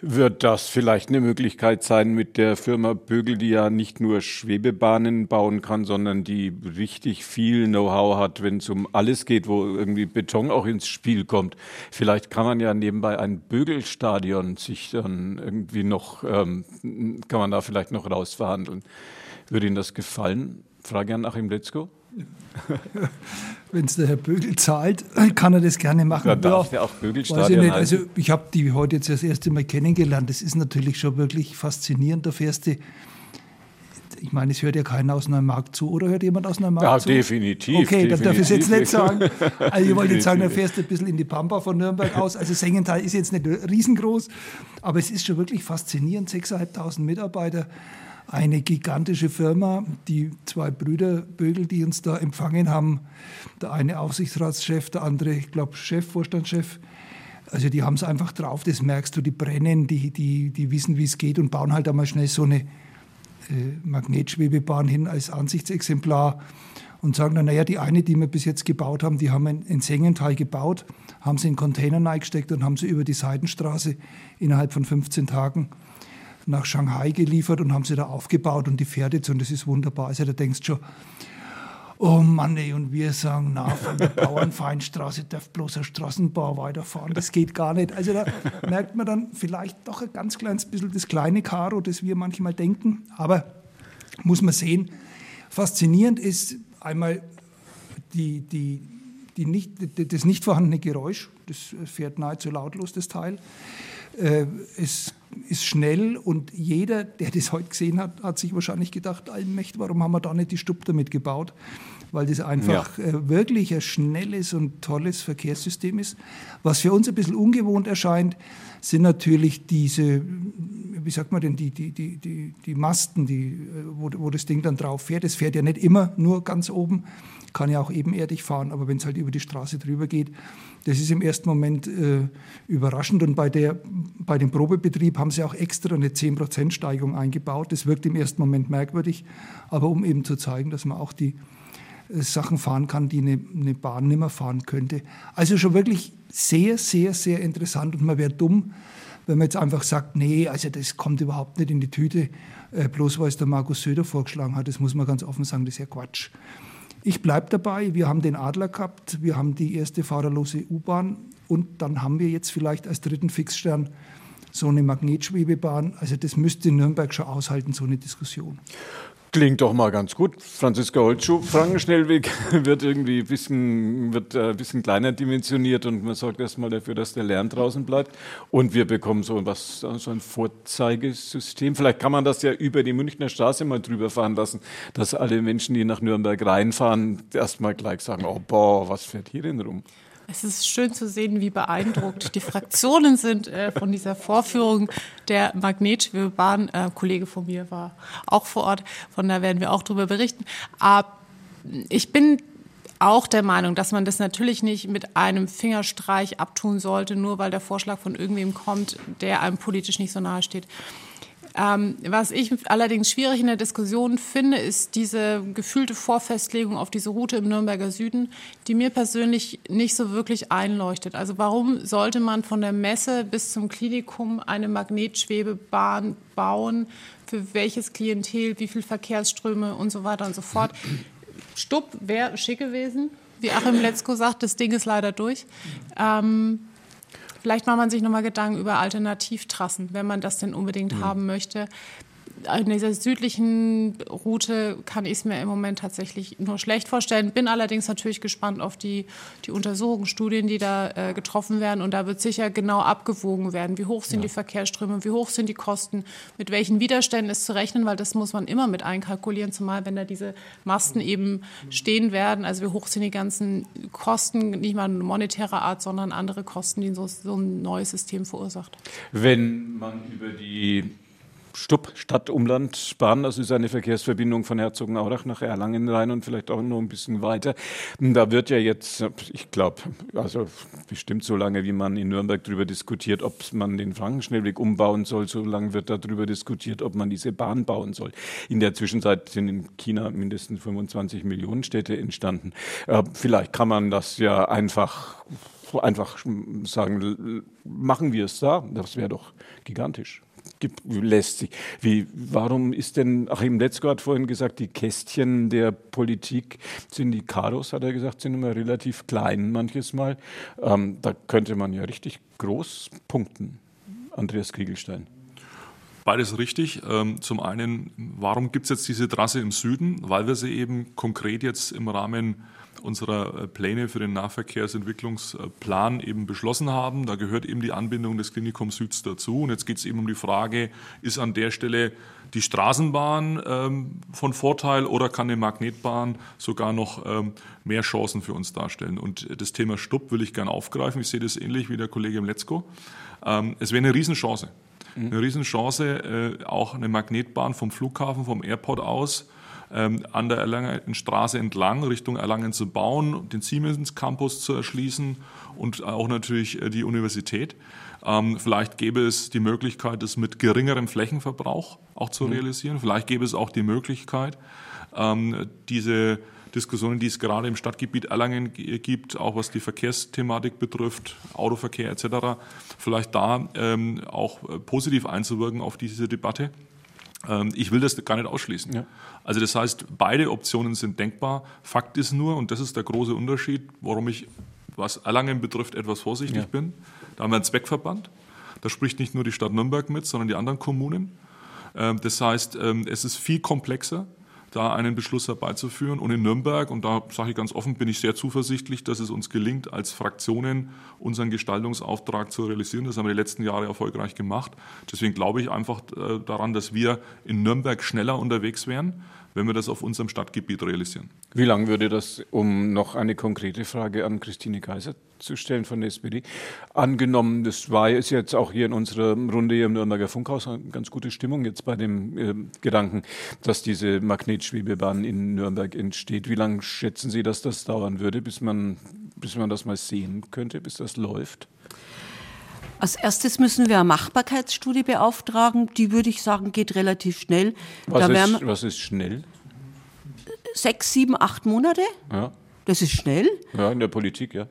Wird das vielleicht eine Möglichkeit sein mit der Firma Bögel, die ja nicht nur Schwebebahnen bauen kann, sondern die richtig viel Know-how hat, wenn es um alles geht, wo irgendwie Beton auch ins Spiel kommt. Vielleicht kann man ja nebenbei ein Bögelstadion sich dann irgendwie noch, ähm, kann man da vielleicht noch rausverhandeln. Würde Ihnen das gefallen? Frage an Achim Letzko. Wenn es der Herr Bögel zahlt, kann er das gerne machen. Ja, darf ja, auch Bögelstadion ich Also ich habe die heute jetzt das erste Mal kennengelernt. Das ist natürlich schon wirklich faszinierend. Da fährst du ich meine, es hört ja keiner aus Neumarkt zu, oder hört jemand aus Neumarkt ja, zu? definitiv. Okay, das darf ich jetzt nicht sagen. Also ich wollte jetzt sagen, da fährst du ein bisschen in die Pampa von Nürnberg aus. Also Sengenthal ist jetzt nicht riesengroß, aber es ist schon wirklich faszinierend. 6.500 Mitarbeiter eine gigantische Firma. Die zwei Brüder Bögel, die uns da empfangen haben, der eine Aufsichtsratschef, der andere, ich glaube, Chef, Vorstandschef. Also die haben es einfach drauf, das merkst du, die brennen, die, die, die wissen, wie es geht und bauen halt einmal schnell so eine äh, Magnetschwebebahn hin als Ansichtsexemplar und sagen dann, naja, die eine, die wir bis jetzt gebaut haben, die haben wir in gebaut, haben sie in Container reingesteckt und haben sie über die Seidenstraße innerhalb von 15 Tagen nach Shanghai geliefert und haben sie da aufgebaut und die jetzt und das ist wunderbar. Also da denkst du schon, oh Mann, ey, und wir sagen, na, von der Bauernfeinstraße darf bloß ein Straßenbau weiterfahren, das geht gar nicht. Also da merkt man dann vielleicht doch ein ganz kleines bisschen das kleine Karo, das wir manchmal denken, aber muss man sehen, faszinierend ist einmal die, die, die nicht, das nicht vorhandene Geräusch, das fährt nahezu lautlos, das Teil. Äh, es ist schnell und jeder, der das heute gesehen hat, hat sich wahrscheinlich gedacht, Allmächt, warum haben wir da nicht die Stupp damit gebaut? Weil das einfach ja. äh, wirklich ein schnelles und tolles Verkehrssystem ist. Was für uns ein bisschen ungewohnt erscheint, sind natürlich diese, wie sagt man denn, die, die, die, die, die Masten, die, äh, wo, wo das Ding dann drauf fährt. Es fährt ja nicht immer nur ganz oben, kann ja auch ebenerdig fahren, aber wenn es halt über die Straße drüber geht, das ist im ersten Moment äh, überraschend. Und bei, der, bei dem Probebetrieb haben sie auch extra eine 10% Steigung eingebaut. Das wirkt im ersten Moment merkwürdig, aber um eben zu zeigen, dass man auch die äh, Sachen fahren kann, die eine, eine Bahn nicht mehr fahren könnte. Also schon wirklich sehr, sehr, sehr interessant. Und man wäre dumm, wenn man jetzt einfach sagt, nee, also das kommt überhaupt nicht in die Tüte, äh, bloß weil es der Markus Söder vorgeschlagen hat. Das muss man ganz offen sagen, das ist ja Quatsch. Ich bleibe dabei, wir haben den Adler gehabt, wir haben die erste fahrerlose U-Bahn und dann haben wir jetzt vielleicht als dritten Fixstern so eine Magnetschwebebahn. Also das müsste Nürnberg schon aushalten, so eine Diskussion. Klingt doch mal ganz gut. Franziska Holtschuh, Frankenschnellweg wird irgendwie ein bisschen, wird ein bisschen kleiner dimensioniert und man sorgt erstmal dafür, dass der Lärm draußen bleibt. Und wir bekommen so, was, so ein Vorzeigesystem. Vielleicht kann man das ja über die Münchner Straße mal drüber fahren lassen, dass alle Menschen, die nach Nürnberg reinfahren, erstmal gleich sagen, oh boah, was fährt hier denn rum? Es ist schön zu sehen, wie beeindruckt die Fraktionen sind äh, von dieser Vorführung der Magnetschwebebahn. Äh, Kollege von mir war auch vor Ort, von da werden wir auch darüber berichten. Aber ich bin auch der Meinung, dass man das natürlich nicht mit einem Fingerstreich abtun sollte, nur weil der Vorschlag von irgendwem kommt, der einem politisch nicht so nahe steht. Ähm, was ich allerdings schwierig in der Diskussion finde, ist diese gefühlte Vorfestlegung auf diese Route im Nürnberger Süden, die mir persönlich nicht so wirklich einleuchtet. Also warum sollte man von der Messe bis zum Klinikum eine Magnetschwebebahn bauen? Für welches Klientel, wie viele Verkehrsströme und so weiter und so fort. Stupp wäre schick gewesen. Wie Achim Letzko sagt, das Ding ist leider durch. Ähm, Vielleicht macht man sich nochmal Gedanken über Alternativtrassen, wenn man das denn unbedingt mhm. haben möchte in dieser südlichen Route kann ich es mir im Moment tatsächlich nur schlecht vorstellen. Bin allerdings natürlich gespannt auf die, die Untersuchungsstudien, die da äh, getroffen werden. Und da wird sicher genau abgewogen werden, wie hoch sind ja. die Verkehrsströme, wie hoch sind die Kosten, mit welchen Widerständen ist zu rechnen, weil das muss man immer mit einkalkulieren, zumal wenn da diese Masten eben stehen werden. Also wie hoch sind die ganzen Kosten, nicht mal monetärer Art, sondern andere Kosten, die so, so ein neues System verursacht. Wenn man über die Stupp, Stadtumland Bahn, das ist eine Verkehrsverbindung von Herzogenaurach nach Erlangen rein und vielleicht auch noch ein bisschen weiter. Da wird ja jetzt, ich glaube, also bestimmt so lange, wie man in Nürnberg darüber diskutiert, ob man den Frankenschnellweg umbauen soll, so lange wird darüber diskutiert, ob man diese Bahn bauen soll. In der Zwischenzeit sind in China mindestens 25 Millionen Städte entstanden. Äh, vielleicht kann man das ja einfach einfach sagen, machen wir es da, das wäre doch gigantisch lässt sich. Wie, warum ist denn, Achim Letzko hat vorhin gesagt, die Kästchen der Politik sind die Karos, hat er gesagt, sind immer relativ klein manches Mal. Ähm, da könnte man ja richtig groß punkten. Andreas Kriegelstein. Beides richtig. Ähm, zum einen, warum gibt es jetzt diese Trasse im Süden? Weil wir sie eben konkret jetzt im Rahmen unserer äh, Pläne für den Nahverkehrsentwicklungsplan eben beschlossen haben. Da gehört eben die Anbindung des Klinikum Süds dazu. Und jetzt geht es eben um die Frage, ist an der Stelle die Straßenbahn ähm, von Vorteil oder kann eine Magnetbahn sogar noch ähm, mehr Chancen für uns darstellen? Und das Thema Stupp will ich gerne aufgreifen. Ich sehe das ähnlich wie der Kollege Mletzko. Ähm, es wäre eine Riesenchance. Mhm. Eine Riesenchance, äh, auch eine Magnetbahn vom Flughafen, vom Airport aus ähm, an der Erlangenstraße entlang Richtung Erlangen zu bauen, den Siemens Campus zu erschließen und auch natürlich äh, die Universität. Ähm, vielleicht gäbe es die Möglichkeit, das mit geringerem Flächenverbrauch auch zu mhm. realisieren. Vielleicht gäbe es auch die Möglichkeit, ähm, diese Diskussionen, die es gerade im Stadtgebiet Erlangen gibt, auch was die Verkehrsthematik betrifft, Autoverkehr etc., vielleicht da ähm, auch äh, positiv einzuwirken auf diese Debatte. Ähm, ich will das gar nicht ausschließen. Ja. Also das heißt, beide Optionen sind denkbar. Fakt ist nur, und das ist der große Unterschied, warum ich, was Erlangen betrifft, etwas vorsichtig ja. bin. Da haben wir einen Zweckverband. Da spricht nicht nur die Stadt Nürnberg mit, sondern die anderen Kommunen. Ähm, das heißt, ähm, es ist viel komplexer da einen Beschluss herbeizuführen. Und in Nürnberg, und da sage ich ganz offen, bin ich sehr zuversichtlich, dass es uns gelingt, als Fraktionen unseren Gestaltungsauftrag zu realisieren. Das haben wir die letzten Jahre erfolgreich gemacht. Deswegen glaube ich einfach äh, daran, dass wir in Nürnberg schneller unterwegs wären wenn wir das auf unserem Stadtgebiet realisieren. Wie lange würde das, um noch eine konkrete Frage an Christine Kaiser zu stellen von der SPD, angenommen, das war ist jetzt auch hier in unserer Runde hier im Nürnberger Funkhaus eine ganz gute Stimmung jetzt bei dem äh, Gedanken, dass diese Magnetschwebebahn in Nürnberg entsteht. Wie lange schätzen Sie, dass das dauern würde, bis man, bis man das mal sehen könnte, bis das läuft? Als erstes müssen wir eine Machbarkeitsstudie beauftragen. Die würde ich sagen, geht relativ schnell. Was, ist, was ist schnell? Sechs, sieben, acht Monate. Ja. Das ist schnell. Ja, in der Politik, ja.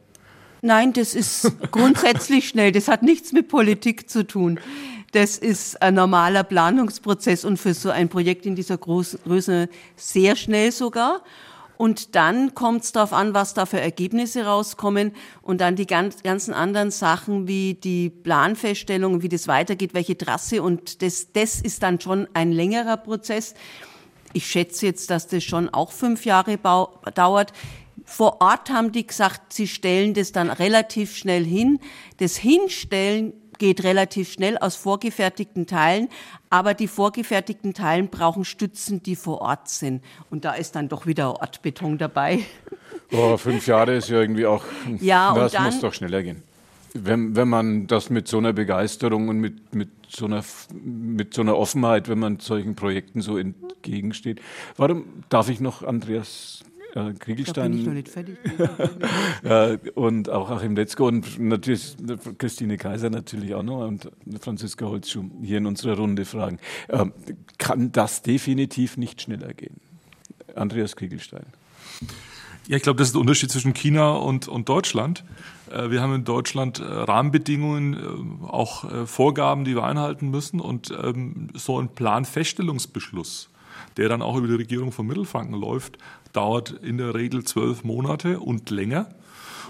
Nein, das ist grundsätzlich schnell. Das hat nichts mit Politik zu tun. Das ist ein normaler Planungsprozess und für so ein Projekt in dieser Größe sehr schnell sogar. Und dann kommt es darauf an, was da für Ergebnisse rauskommen und dann die ganz, ganzen anderen Sachen wie die Planfeststellung, wie das weitergeht, welche Trasse und das, das ist dann schon ein längerer Prozess. Ich schätze jetzt, dass das schon auch fünf Jahre dauert. Vor Ort haben die gesagt, sie stellen das dann relativ schnell hin. Das Hinstellen geht relativ schnell aus vorgefertigten Teilen, aber die vorgefertigten Teilen brauchen Stützen, die vor Ort sind. Und da ist dann doch wieder Ortbeton dabei. Oh, fünf Jahre ist ja irgendwie auch. Ja, das dann, muss doch schneller gehen. Wenn, wenn man das mit so einer Begeisterung und mit, mit, so einer, mit so einer Offenheit, wenn man solchen Projekten so entgegensteht. Warum darf ich noch, Andreas, äh, Kriegelstein. Da bin ich noch nicht fertig. äh, und auch Achim Letzko und natürlich Christine Kaiser natürlich auch noch und Franziska Holzschuh hier in unserer Runde fragen. Ähm, kann das definitiv nicht schneller gehen? Andreas Kriegelstein. Ja, ich glaube, das ist der Unterschied zwischen China und, und Deutschland. Äh, wir haben in Deutschland äh, Rahmenbedingungen, äh, auch Vorgaben, die wir einhalten müssen und ähm, so ein Planfeststellungsbeschluss, der dann auch über die Regierung von Mittelfranken läuft, dauert in der Regel zwölf Monate und länger.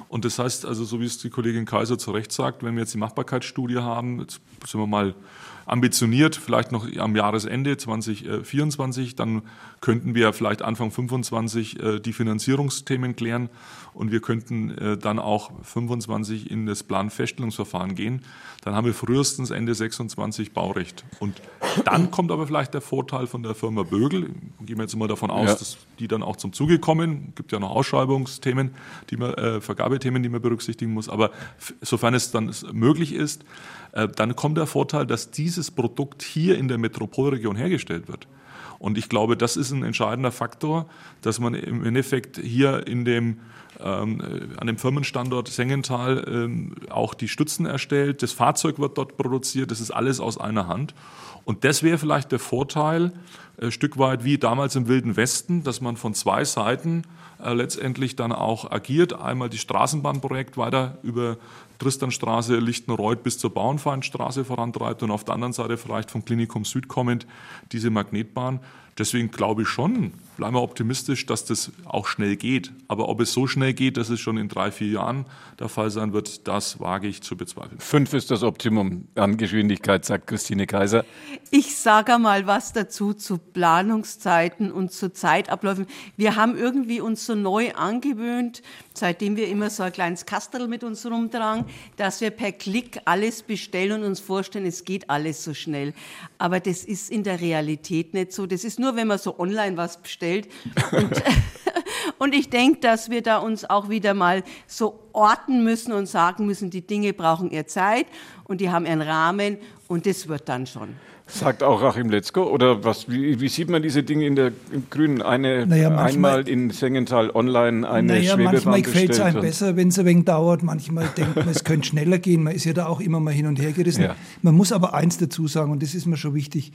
Und das heißt also, so wie es die Kollegin Kaiser zu Recht sagt, wenn wir jetzt die Machbarkeitsstudie haben, jetzt sind wir mal ambitioniert, vielleicht noch am Jahresende 2024, dann könnten wir vielleicht Anfang 25 äh, die Finanzierungsthemen klären und wir könnten äh, dann auch 25 in das Planfeststellungsverfahren gehen. Dann haben wir frühestens Ende 26 Baurecht. Und dann kommt aber vielleicht der Vorteil von der Firma Bögel. Gehen wir jetzt mal davon aus, ja. dass die dann auch zum Zuge kommen. Es gibt ja noch Ausschreibungsthemen, die man, äh, Vergabethemen, die man berücksichtigen muss. Aber sofern es dann möglich ist, äh, dann kommt der Vorteil, dass dieses Produkt hier in der Metropolregion hergestellt wird. Und ich glaube, das ist ein entscheidender Faktor, dass man im Endeffekt hier in dem ähm, äh, an dem Firmenstandort Sengenthal ähm, auch die Stützen erstellt. Das Fahrzeug wird dort produziert. Das ist alles aus einer Hand. Und das wäre vielleicht der Vorteil, ein äh, Stück weit wie damals im Wilden Westen, dass man von zwei Seiten äh, letztendlich dann auch agiert. Einmal die Straßenbahnprojekt weiter über Tristanstraße, Lichtenreuth bis zur Bauernfeindstraße vorantreibt und auf der anderen Seite vielleicht vom Klinikum Süd kommend diese Magnetbahn. Deswegen glaube ich schon, bleiben wir optimistisch, dass das auch schnell geht. Aber ob es so schnell geht, dass es schon in drei, vier Jahren der Fall sein wird, das wage ich zu bezweifeln. Fünf ist das Optimum an Geschwindigkeit, sagt Christine Kaiser. Ich sage mal was dazu zu Planungszeiten und zu Zeitabläufen. Wir haben irgendwie uns so neu angewöhnt, seitdem wir immer so ein kleines Kastel mit uns rumtragen, dass wir per Klick alles bestellen und uns vorstellen, es geht alles so schnell. Aber das ist in der Realität nicht so. Das ist nur, wenn man so online was bestellt. Und, und ich denke, dass wir da uns auch wieder mal so orten müssen und sagen müssen, die Dinge brauchen ihre Zeit und die haben ihren Rahmen und das wird dann schon. Sagt auch Achim Letzko. Oder was, wie, wie, sieht man diese Dinge in der im Grünen? Eine, naja, manchmal, einmal in Sengenthal online eine naja, Schwebebahn Manchmal gefällt es einem besser, wenn es ein wenig dauert. Manchmal denkt man, es könnte schneller gehen. Man ist ja da auch immer mal hin und her gerissen. Ja. Man muss aber eins dazu sagen, und das ist mir schon wichtig.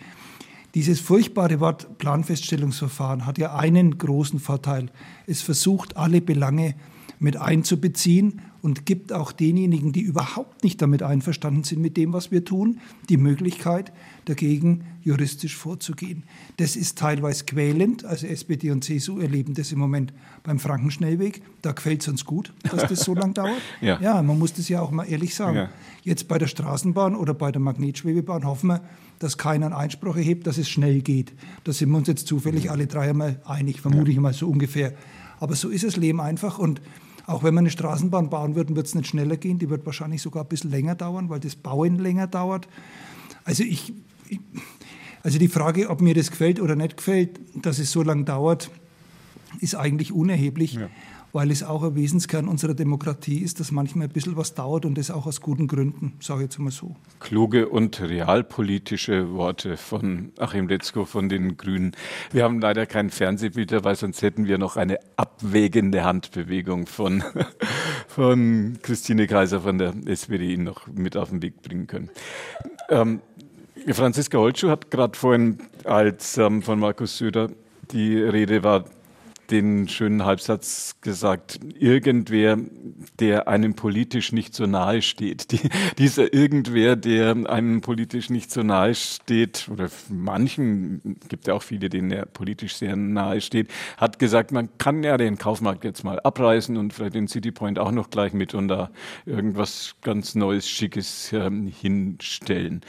Dieses furchtbare Wort Planfeststellungsverfahren hat ja einen großen Vorteil. Es versucht, alle Belange mit einzubeziehen und gibt auch denjenigen, die überhaupt nicht damit einverstanden sind mit dem, was wir tun, die Möglichkeit, dagegen juristisch vorzugehen. Das ist teilweise quälend. Also SPD und CSU erleben das im Moment beim Frankenschnellweg. Da gefällt es uns gut, dass das so lange dauert. ja. ja. man muss das ja auch mal ehrlich sagen. Ja. Jetzt bei der Straßenbahn oder bei der Magnetschwebebahn hoffen wir, dass keiner einen Einspruch erhebt, dass es schnell geht. Da sind wir uns jetzt zufällig alle drei einmal einig, vermute ich mal so ungefähr. Aber so ist das Leben einfach und auch wenn wir eine Straßenbahn bauen würden, wird es nicht schneller gehen. Die wird wahrscheinlich sogar ein bisschen länger dauern, weil das Bauen länger dauert. Also ich, also die Frage, ob mir das gefällt oder nicht gefällt, dass es so lange dauert, ist eigentlich unerheblich. Ja weil es auch ein Wesenskern unserer Demokratie ist, dass manchmal ein bisschen was dauert und das auch aus guten Gründen, sage ich jetzt mal so. Kluge und realpolitische Worte von Achim Letzko von den Grünen. Wir haben leider kein Fernsehbild dabei, sonst hätten wir noch eine abwägende Handbewegung von, von Christine Kaiser von der SPD noch mit auf den Weg bringen können. Ähm, Franziska Holtschuh hat gerade vorhin, als ähm, von Markus Söder die Rede war, den schönen Halbsatz gesagt, irgendwer, der einem politisch nicht so nahe steht. Die, dieser irgendwer, der einem politisch nicht so nahe steht, oder manchen, gibt ja auch viele, denen er politisch sehr nahe steht, hat gesagt, man kann ja den Kaufmarkt jetzt mal abreißen und vielleicht den Citypoint auch noch gleich mit und da irgendwas ganz Neues, Schickes äh, hinstellen.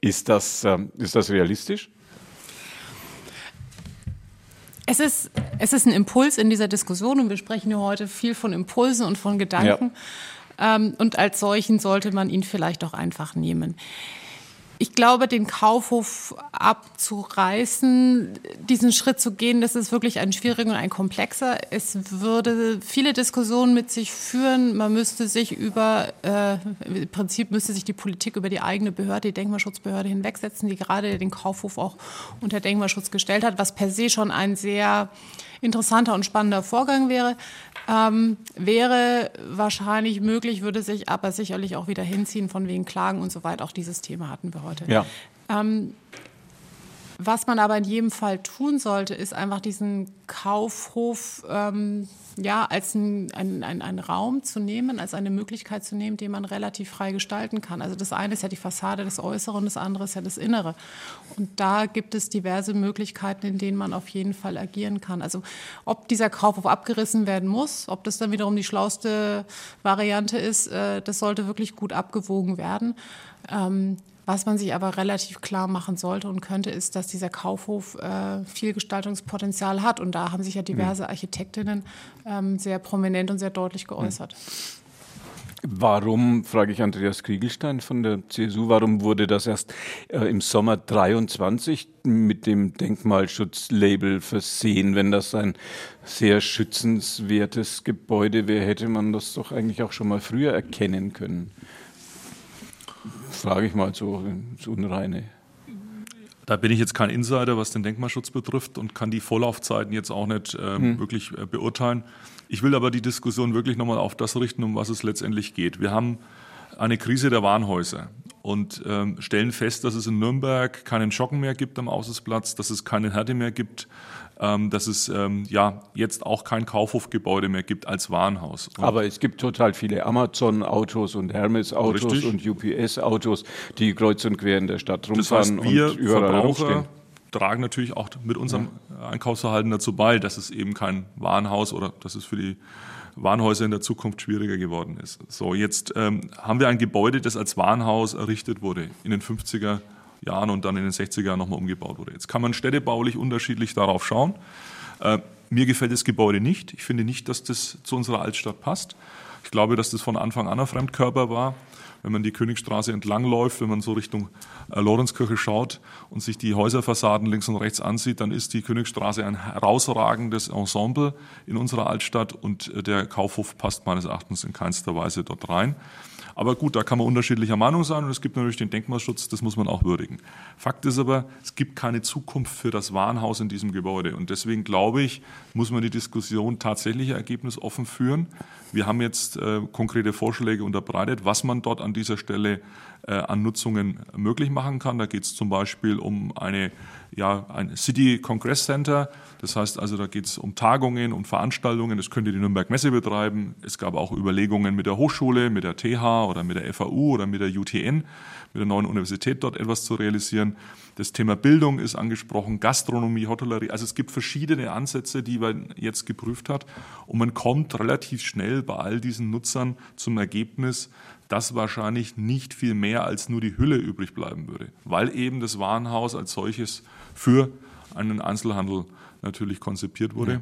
Ist das, äh, ist das realistisch? Es ist, es ist ein Impuls in dieser Diskussion und wir sprechen ja heute viel von Impulsen und von Gedanken. Ja. Ähm, und als solchen sollte man ihn vielleicht auch einfach nehmen. Ich glaube, den Kaufhof abzureißen, diesen Schritt zu gehen, das ist wirklich ein schwieriger und ein komplexer. Es würde viele Diskussionen mit sich führen. Man müsste sich über, äh, im Prinzip müsste sich die Politik über die eigene Behörde, die Denkmalschutzbehörde hinwegsetzen, die gerade den Kaufhof auch unter Denkmalschutz gestellt hat, was per se schon ein sehr interessanter und spannender Vorgang wäre. Ähm, wäre wahrscheinlich möglich, würde sich aber sicherlich auch wieder hinziehen von wegen Klagen und so weiter. Auch dieses Thema hatten wir heute. Ja. Ähm, was man aber in jedem Fall tun sollte, ist einfach diesen Kaufhof ähm, ja, als ein, ein, ein, ein, Raum zu nehmen, als eine Möglichkeit zu nehmen, den man relativ frei gestalten kann. Also das eine ist ja die Fassade, das Äußere und das andere ist ja das Innere. Und da gibt es diverse Möglichkeiten, in denen man auf jeden Fall agieren kann. Also ob dieser Kaufhof abgerissen werden muss, ob das dann wiederum die schlauste Variante ist, äh, das sollte wirklich gut abgewogen werden. Ähm, was man sich aber relativ klar machen sollte und könnte, ist, dass dieser Kaufhof äh, viel Gestaltungspotenzial hat. Und da haben sich ja diverse Architektinnen ähm, sehr prominent und sehr deutlich geäußert. Warum, frage ich Andreas Kriegelstein von der CSU, warum wurde das erst äh, im Sommer 23 mit dem Denkmalschutzlabel versehen? Wenn das ein sehr schützenswertes Gebäude wäre, hätte man das doch eigentlich auch schon mal früher erkennen können frage ich mal so ins Unreine. Da bin ich jetzt kein Insider, was den Denkmalschutz betrifft und kann die Vorlaufzeiten jetzt auch nicht äh, hm. wirklich äh, beurteilen. Ich will aber die Diskussion wirklich nochmal auf das richten, um was es letztendlich geht. Wir haben eine Krise der Warenhäuser und ähm, stellen fest, dass es in Nürnberg keinen Schocken mehr gibt am Außenplatz, dass es keine Härte mehr gibt, ähm, dass es ähm, ja jetzt auch kein Kaufhofgebäude mehr gibt als Warenhaus. Und Aber es gibt total viele Amazon-Autos und Hermes-Autos und UPS-Autos, die kreuz und quer in der Stadt rumfahren das heißt, wir und überall Verbraucher rumstehen. tragen natürlich auch mit unserem ja. Einkaufsverhalten dazu bei, dass es eben kein Warenhaus oder dass es für die Warenhäuser in der Zukunft schwieriger geworden ist. So, jetzt ähm, haben wir ein Gebäude, das als Warenhaus errichtet wurde in den 50er Jahren und dann in den 60er Jahren nochmal umgebaut wurde. Jetzt kann man städtebaulich unterschiedlich darauf schauen. Äh, mir gefällt das Gebäude nicht. Ich finde nicht, dass das zu unserer Altstadt passt. Ich glaube, dass das von Anfang an ein Fremdkörper war. Wenn man die Königstraße entlang läuft, wenn man so Richtung äh, Lorenzkirche schaut und sich die Häuserfassaden links und rechts ansieht, dann ist die Königstraße ein herausragendes Ensemble in unserer Altstadt und äh, der Kaufhof passt meines Erachtens in keinster Weise dort rein. Aber gut, da kann man unterschiedlicher Meinung sein und es gibt natürlich den Denkmalschutz, das muss man auch würdigen. Fakt ist aber, es gibt keine Zukunft für das Warenhaus in diesem Gebäude und deswegen glaube ich, muss man die Diskussion tatsächlich ergebnisoffen führen. Wir haben jetzt äh, konkrete Vorschläge unterbreitet, was man dort an dieser Stelle äh, an Nutzungen möglich machen kann. Da geht es zum Beispiel um eine, ja, ein City Congress Center. Das heißt also, da geht es um Tagungen und Veranstaltungen. Das könnte die Nürnberg Messe betreiben. Es gab auch Überlegungen mit der Hochschule, mit der TH oder mit der FAU oder mit der UTN, mit der neuen Universität dort etwas zu realisieren. Das Thema Bildung ist angesprochen, Gastronomie, Hotellerie. Also es gibt verschiedene Ansätze, die man jetzt geprüft hat. Und man kommt relativ schnell bei all diesen Nutzern zum Ergebnis, dass wahrscheinlich nicht viel mehr als nur die Hülle übrig bleiben würde, weil eben das Warenhaus als solches für einen Einzelhandel natürlich konzipiert wurde. Ja.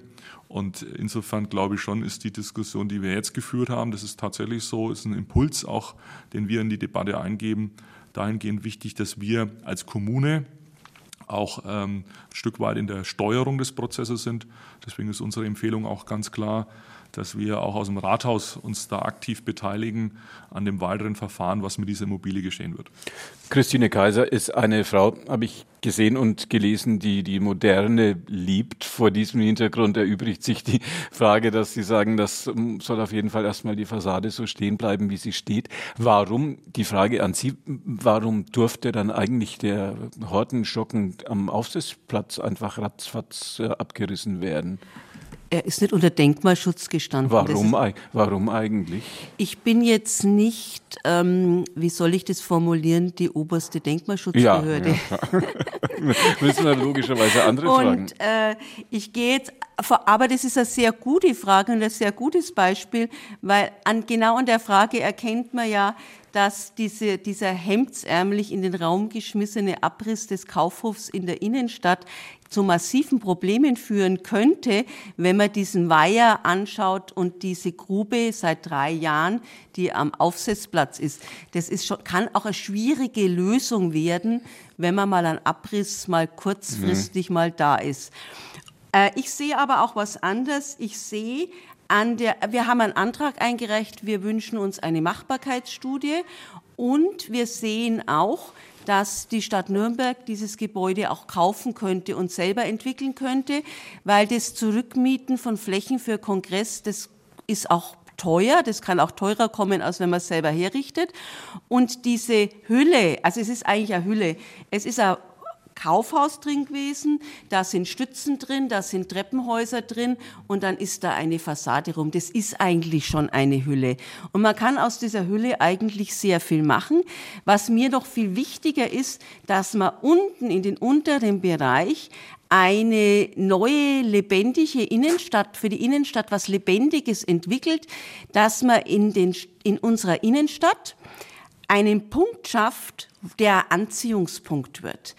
Und insofern glaube ich schon, ist die Diskussion, die wir jetzt geführt haben, das ist tatsächlich so, ist ein Impuls auch, den wir in die Debatte eingeben, dahingehend wichtig, dass wir als Kommune auch ähm, ein Stück weit in der Steuerung des Prozesses sind. Deswegen ist unsere Empfehlung auch ganz klar, dass wir auch aus dem Rathaus uns da aktiv beteiligen an dem weiteren Verfahren, was mit dieser Immobilie geschehen wird. Christine Kaiser ist eine Frau, habe ich gesehen und gelesen, die die Moderne liebt. Vor diesem Hintergrund erübrigt sich die Frage, dass Sie sagen, das soll auf jeden Fall erstmal die Fassade so stehen bleiben, wie sie steht. Warum, die Frage an Sie, warum durfte dann eigentlich der Hortenschocken am Aufsichtsplatz einfach ratzfatz äh, abgerissen werden? Er ist nicht unter Denkmalschutz gestanden. Warum, ist, warum eigentlich? Ich bin jetzt nicht, ähm, wie soll ich das formulieren, die oberste Denkmalschutzbehörde. Ja, ja. Müssen wir logischerweise andere und, fragen. Und äh, ich gehe jetzt, aber das ist eine sehr gute Frage und ein sehr gutes Beispiel, weil an, genau an der Frage erkennt man ja, dass diese, dieser hemdsärmlich in den Raum geschmissene Abriss des Kaufhofs in der Innenstadt zu massiven Problemen führen könnte, wenn man diesen Weiher anschaut und diese Grube seit drei Jahren, die am Aufsetzplatz ist. Das ist schon, kann auch eine schwierige Lösung werden, wenn man mal ein Abriss mal kurzfristig mhm. mal da ist. Äh, ich sehe aber auch was anderes. Ich sehe an der, wir haben einen Antrag eingereicht. Wir wünschen uns eine Machbarkeitsstudie und wir sehen auch, dass die Stadt Nürnberg dieses Gebäude auch kaufen könnte und selber entwickeln könnte, weil das Zurückmieten von Flächen für Kongress, das ist auch teuer, das kann auch teurer kommen, als wenn man es selber herrichtet. Und diese Hülle, also es ist eigentlich eine Hülle, es ist ein Kaufhaus drin gewesen, da sind Stützen drin, da sind Treppenhäuser drin und dann ist da eine Fassade rum. Das ist eigentlich schon eine Hülle. Und man kann aus dieser Hülle eigentlich sehr viel machen. Was mir doch viel wichtiger ist, dass man unten in den unteren Bereich eine neue lebendige Innenstadt, für die Innenstadt was Lebendiges entwickelt, dass man in, den, in unserer Innenstadt einen Punkt schafft, der Anziehungspunkt wird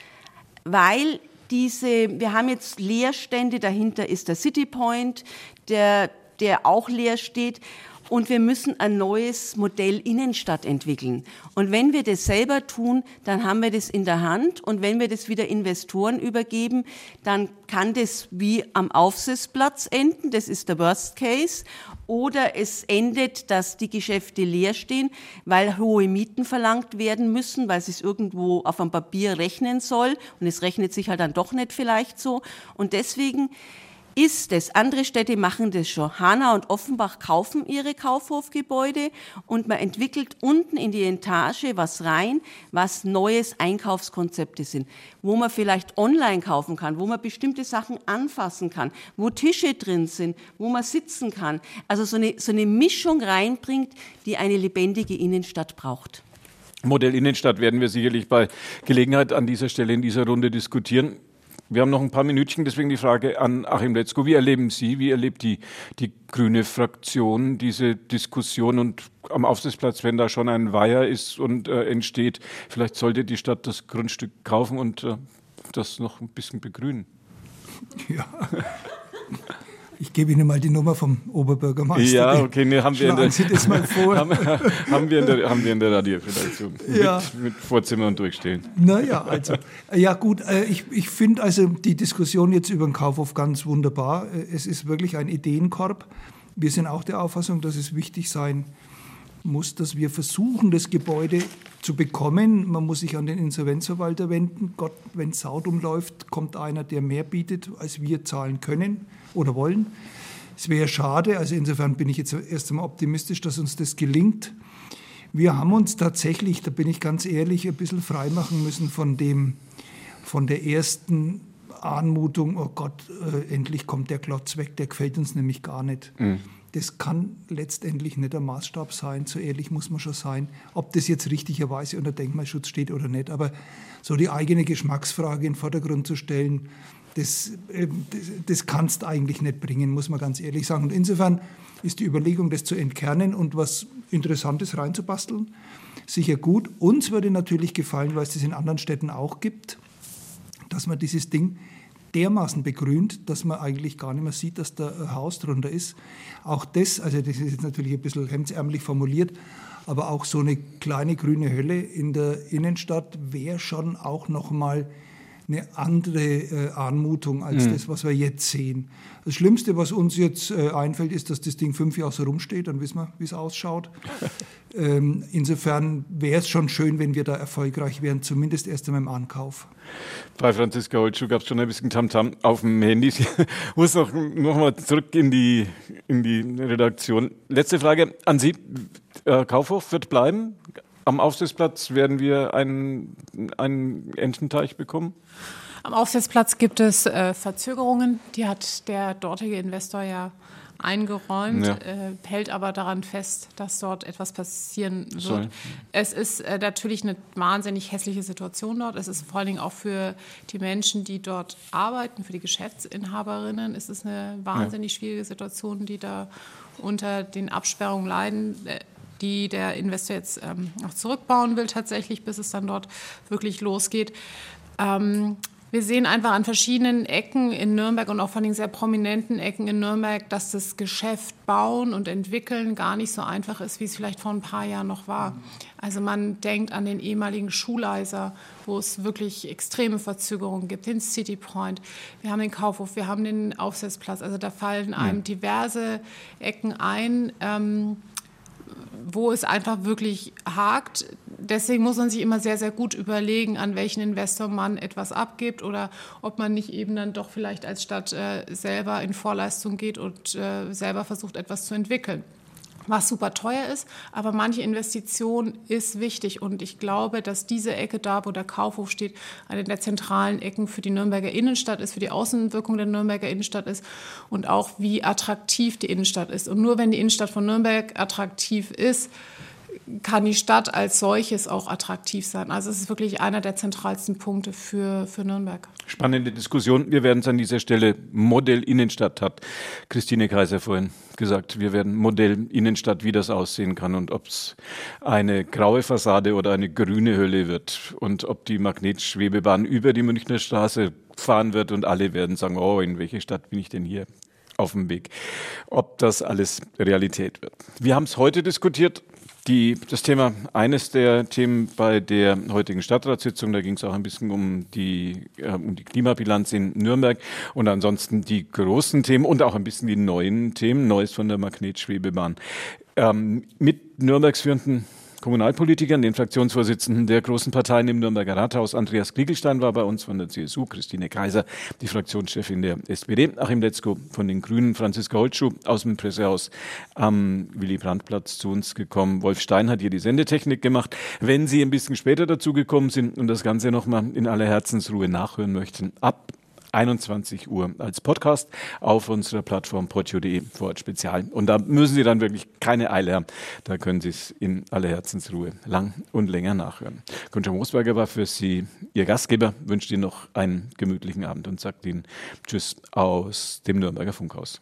weil diese, wir haben jetzt Leerstände, dahinter ist der City Point, der, der auch leer steht. Und wir müssen ein neues Modell Innenstadt entwickeln. Und wenn wir das selber tun, dann haben wir das in der Hand. Und wenn wir das wieder Investoren übergeben, dann kann das wie am Aufsichtsplatz enden. Das ist der Worst Case. Oder es endet, dass die Geschäfte leer stehen, weil hohe Mieten verlangt werden müssen, weil es sich irgendwo auf dem Papier rechnen soll. Und es rechnet sich halt dann doch nicht vielleicht so. Und deswegen ist es. Andere Städte machen das schon. Hanau und Offenbach kaufen ihre Kaufhofgebäude und man entwickelt unten in die Etage was rein, was neues Einkaufskonzepte sind, wo man vielleicht online kaufen kann, wo man bestimmte Sachen anfassen kann, wo Tische drin sind, wo man sitzen kann. Also so eine, so eine Mischung reinbringt, die eine lebendige Innenstadt braucht. Modell Innenstadt werden wir sicherlich bei Gelegenheit an dieser Stelle in dieser Runde diskutieren. Wir haben noch ein paar Minütchen, deswegen die Frage an Achim Letzko. Wie erleben Sie, wie erlebt die, die grüne Fraktion diese Diskussion und am Aufsichtsplatz, wenn da schon ein Weiher ist und äh, entsteht, vielleicht sollte die Stadt das Grundstück kaufen und äh, das noch ein bisschen begrünen? Ja. Ich gebe Ihnen mal die Nummer vom Oberbürgermeister. Ja, okay, nee, haben wir in der, Sie das mal vor. haben, haben, wir in der, haben wir in der Radioredaktion ja. mit, mit Vorzimmer und Durchstehen. Naja, also, ja gut, äh, ich, ich finde also die Diskussion jetzt über den Kaufhof ganz wunderbar. Äh, es ist wirklich ein Ideenkorb. Wir sind auch der Auffassung, dass es wichtig sein muss, dass wir versuchen, das Gebäude zu bekommen. Man muss sich an den Insolvenzverwalter wenden. Gott, wenn Saut umläuft, kommt einer, der mehr bietet, als wir zahlen können oder wollen. Es wäre schade, also insofern bin ich jetzt erst einmal optimistisch, dass uns das gelingt. Wir haben uns tatsächlich, da bin ich ganz ehrlich, ein bisschen freimachen müssen von dem, von der ersten Anmutung, oh Gott, äh, endlich kommt der Klotz weg, der gefällt uns nämlich gar nicht. Mhm. Das kann letztendlich nicht der Maßstab sein, so ehrlich muss man schon sein, ob das jetzt richtigerweise unter Denkmalschutz steht oder nicht. Aber so die eigene Geschmacksfrage in den Vordergrund zu stellen, das, äh, das, das kannst eigentlich nicht bringen, muss man ganz ehrlich sagen. Und insofern ist die Überlegung, das zu entkernen und was Interessantes reinzubasteln, sicher gut. Uns würde natürlich gefallen, weil es das in anderen Städten auch gibt, dass man dieses Ding dermaßen begrünt, dass man eigentlich gar nicht mehr sieht, dass da ein Haus drunter ist. Auch das, also das ist jetzt natürlich ein bisschen hemdsärmlich formuliert, aber auch so eine kleine grüne Hölle in der Innenstadt wäre schon auch noch mal eine andere äh, Anmutung als mhm. das, was wir jetzt sehen. Das Schlimmste, was uns jetzt äh, einfällt, ist, dass das Ding fünf Jahre so rumsteht, dann wissen wir, wie es ausschaut. ähm, insofern wäre es schon schön, wenn wir da erfolgreich wären, zumindest erst einmal im Ankauf. Bei Franziska Holtschuh gab es schon ein bisschen Tamtam -Tam auf dem Handy. Ich muss noch, noch mal zurück in die, in die Redaktion. Letzte Frage an Sie. Äh, Kaufhof wird bleiben? Am Aufsichtsplatz werden wir einen, einen Ententeich bekommen? Am Aufsichtsplatz gibt es äh, Verzögerungen. Die hat der dortige Investor ja eingeräumt, ja. äh, hält aber daran fest, dass dort etwas passieren wird. Sorry. Es ist äh, natürlich eine wahnsinnig hässliche Situation dort. Es ist vor allen Dingen auch für die Menschen, die dort arbeiten, für die Geschäftsinhaberinnen, ist es eine wahnsinnig ja. schwierige Situation, die da unter den Absperrungen leiden. Die der Investor jetzt ähm, auch zurückbauen will, tatsächlich, bis es dann dort wirklich losgeht. Ähm, wir sehen einfach an verschiedenen Ecken in Nürnberg und auch von den sehr prominenten Ecken in Nürnberg, dass das Geschäft bauen und entwickeln gar nicht so einfach ist, wie es vielleicht vor ein paar Jahren noch war. Also man denkt an den ehemaligen Schuleiser, wo es wirklich extreme Verzögerungen gibt, den City Point, wir haben den Kaufhof, wir haben den Aufsetzplatz. Also da fallen einem diverse Ecken ein. Ähm, wo es einfach wirklich hakt. Deswegen muss man sich immer sehr, sehr gut überlegen, an welchen Investor man etwas abgibt oder ob man nicht eben dann doch vielleicht als Stadt äh, selber in Vorleistung geht und äh, selber versucht, etwas zu entwickeln was super teuer ist, aber manche Investition ist wichtig und ich glaube, dass diese Ecke da, wo der Kaufhof steht, eine der zentralen Ecken für die Nürnberger Innenstadt ist, für die Außenwirkung der Nürnberger Innenstadt ist und auch wie attraktiv die Innenstadt ist. Und nur wenn die Innenstadt von Nürnberg attraktiv ist, kann die Stadt als solches auch attraktiv sein. Also es ist wirklich einer der zentralsten Punkte für, für Nürnberg. Spannende Diskussion. Wir werden es an dieser Stelle Modell Innenstadt hat Christine Kaiser vorhin gesagt. Wir werden Modell Innenstadt, wie das aussehen kann und ob es eine graue Fassade oder eine grüne Hölle wird und ob die Magnetschwebebahn über die Münchner Straße fahren wird und alle werden sagen, oh, in welche Stadt bin ich denn hier? auf dem Weg, ob das alles Realität wird. Wir haben es heute diskutiert die, das Thema, eines der Themen bei der heutigen Stadtratssitzung, da ging es auch ein bisschen um die, äh, um die Klimabilanz in Nürnberg und ansonsten die großen Themen und auch ein bisschen die neuen Themen, Neues von der Magnetschwebebahn. Ähm, mit Nürnbergs führenden Kommunalpolitikern, den Fraktionsvorsitzenden der großen Parteien im Nürnberger Rathaus. Andreas Kriegelstein war bei uns von der CSU, Christine Kaiser, die Fraktionschefin der SPD, Achim Letzko von den Grünen, Franziska Holtschuh aus dem Pressehaus am Willy-Brandt-Platz zu uns gekommen. Wolf Stein hat hier die Sendetechnik gemacht. Wenn Sie ein bisschen später dazu gekommen sind und das Ganze nochmal in aller Herzensruhe nachhören möchten, ab 21 Uhr als Podcast auf unserer Plattform podio.de vor Ort Spezial. Und da müssen Sie dann wirklich keine Eile haben. Da können Sie es in aller Herzensruhe lang und länger nachhören. Gunther Moosberger war für Sie Ihr Gastgeber, wünscht Ihnen noch einen gemütlichen Abend und sagt Ihnen Tschüss aus dem Nürnberger Funkhaus.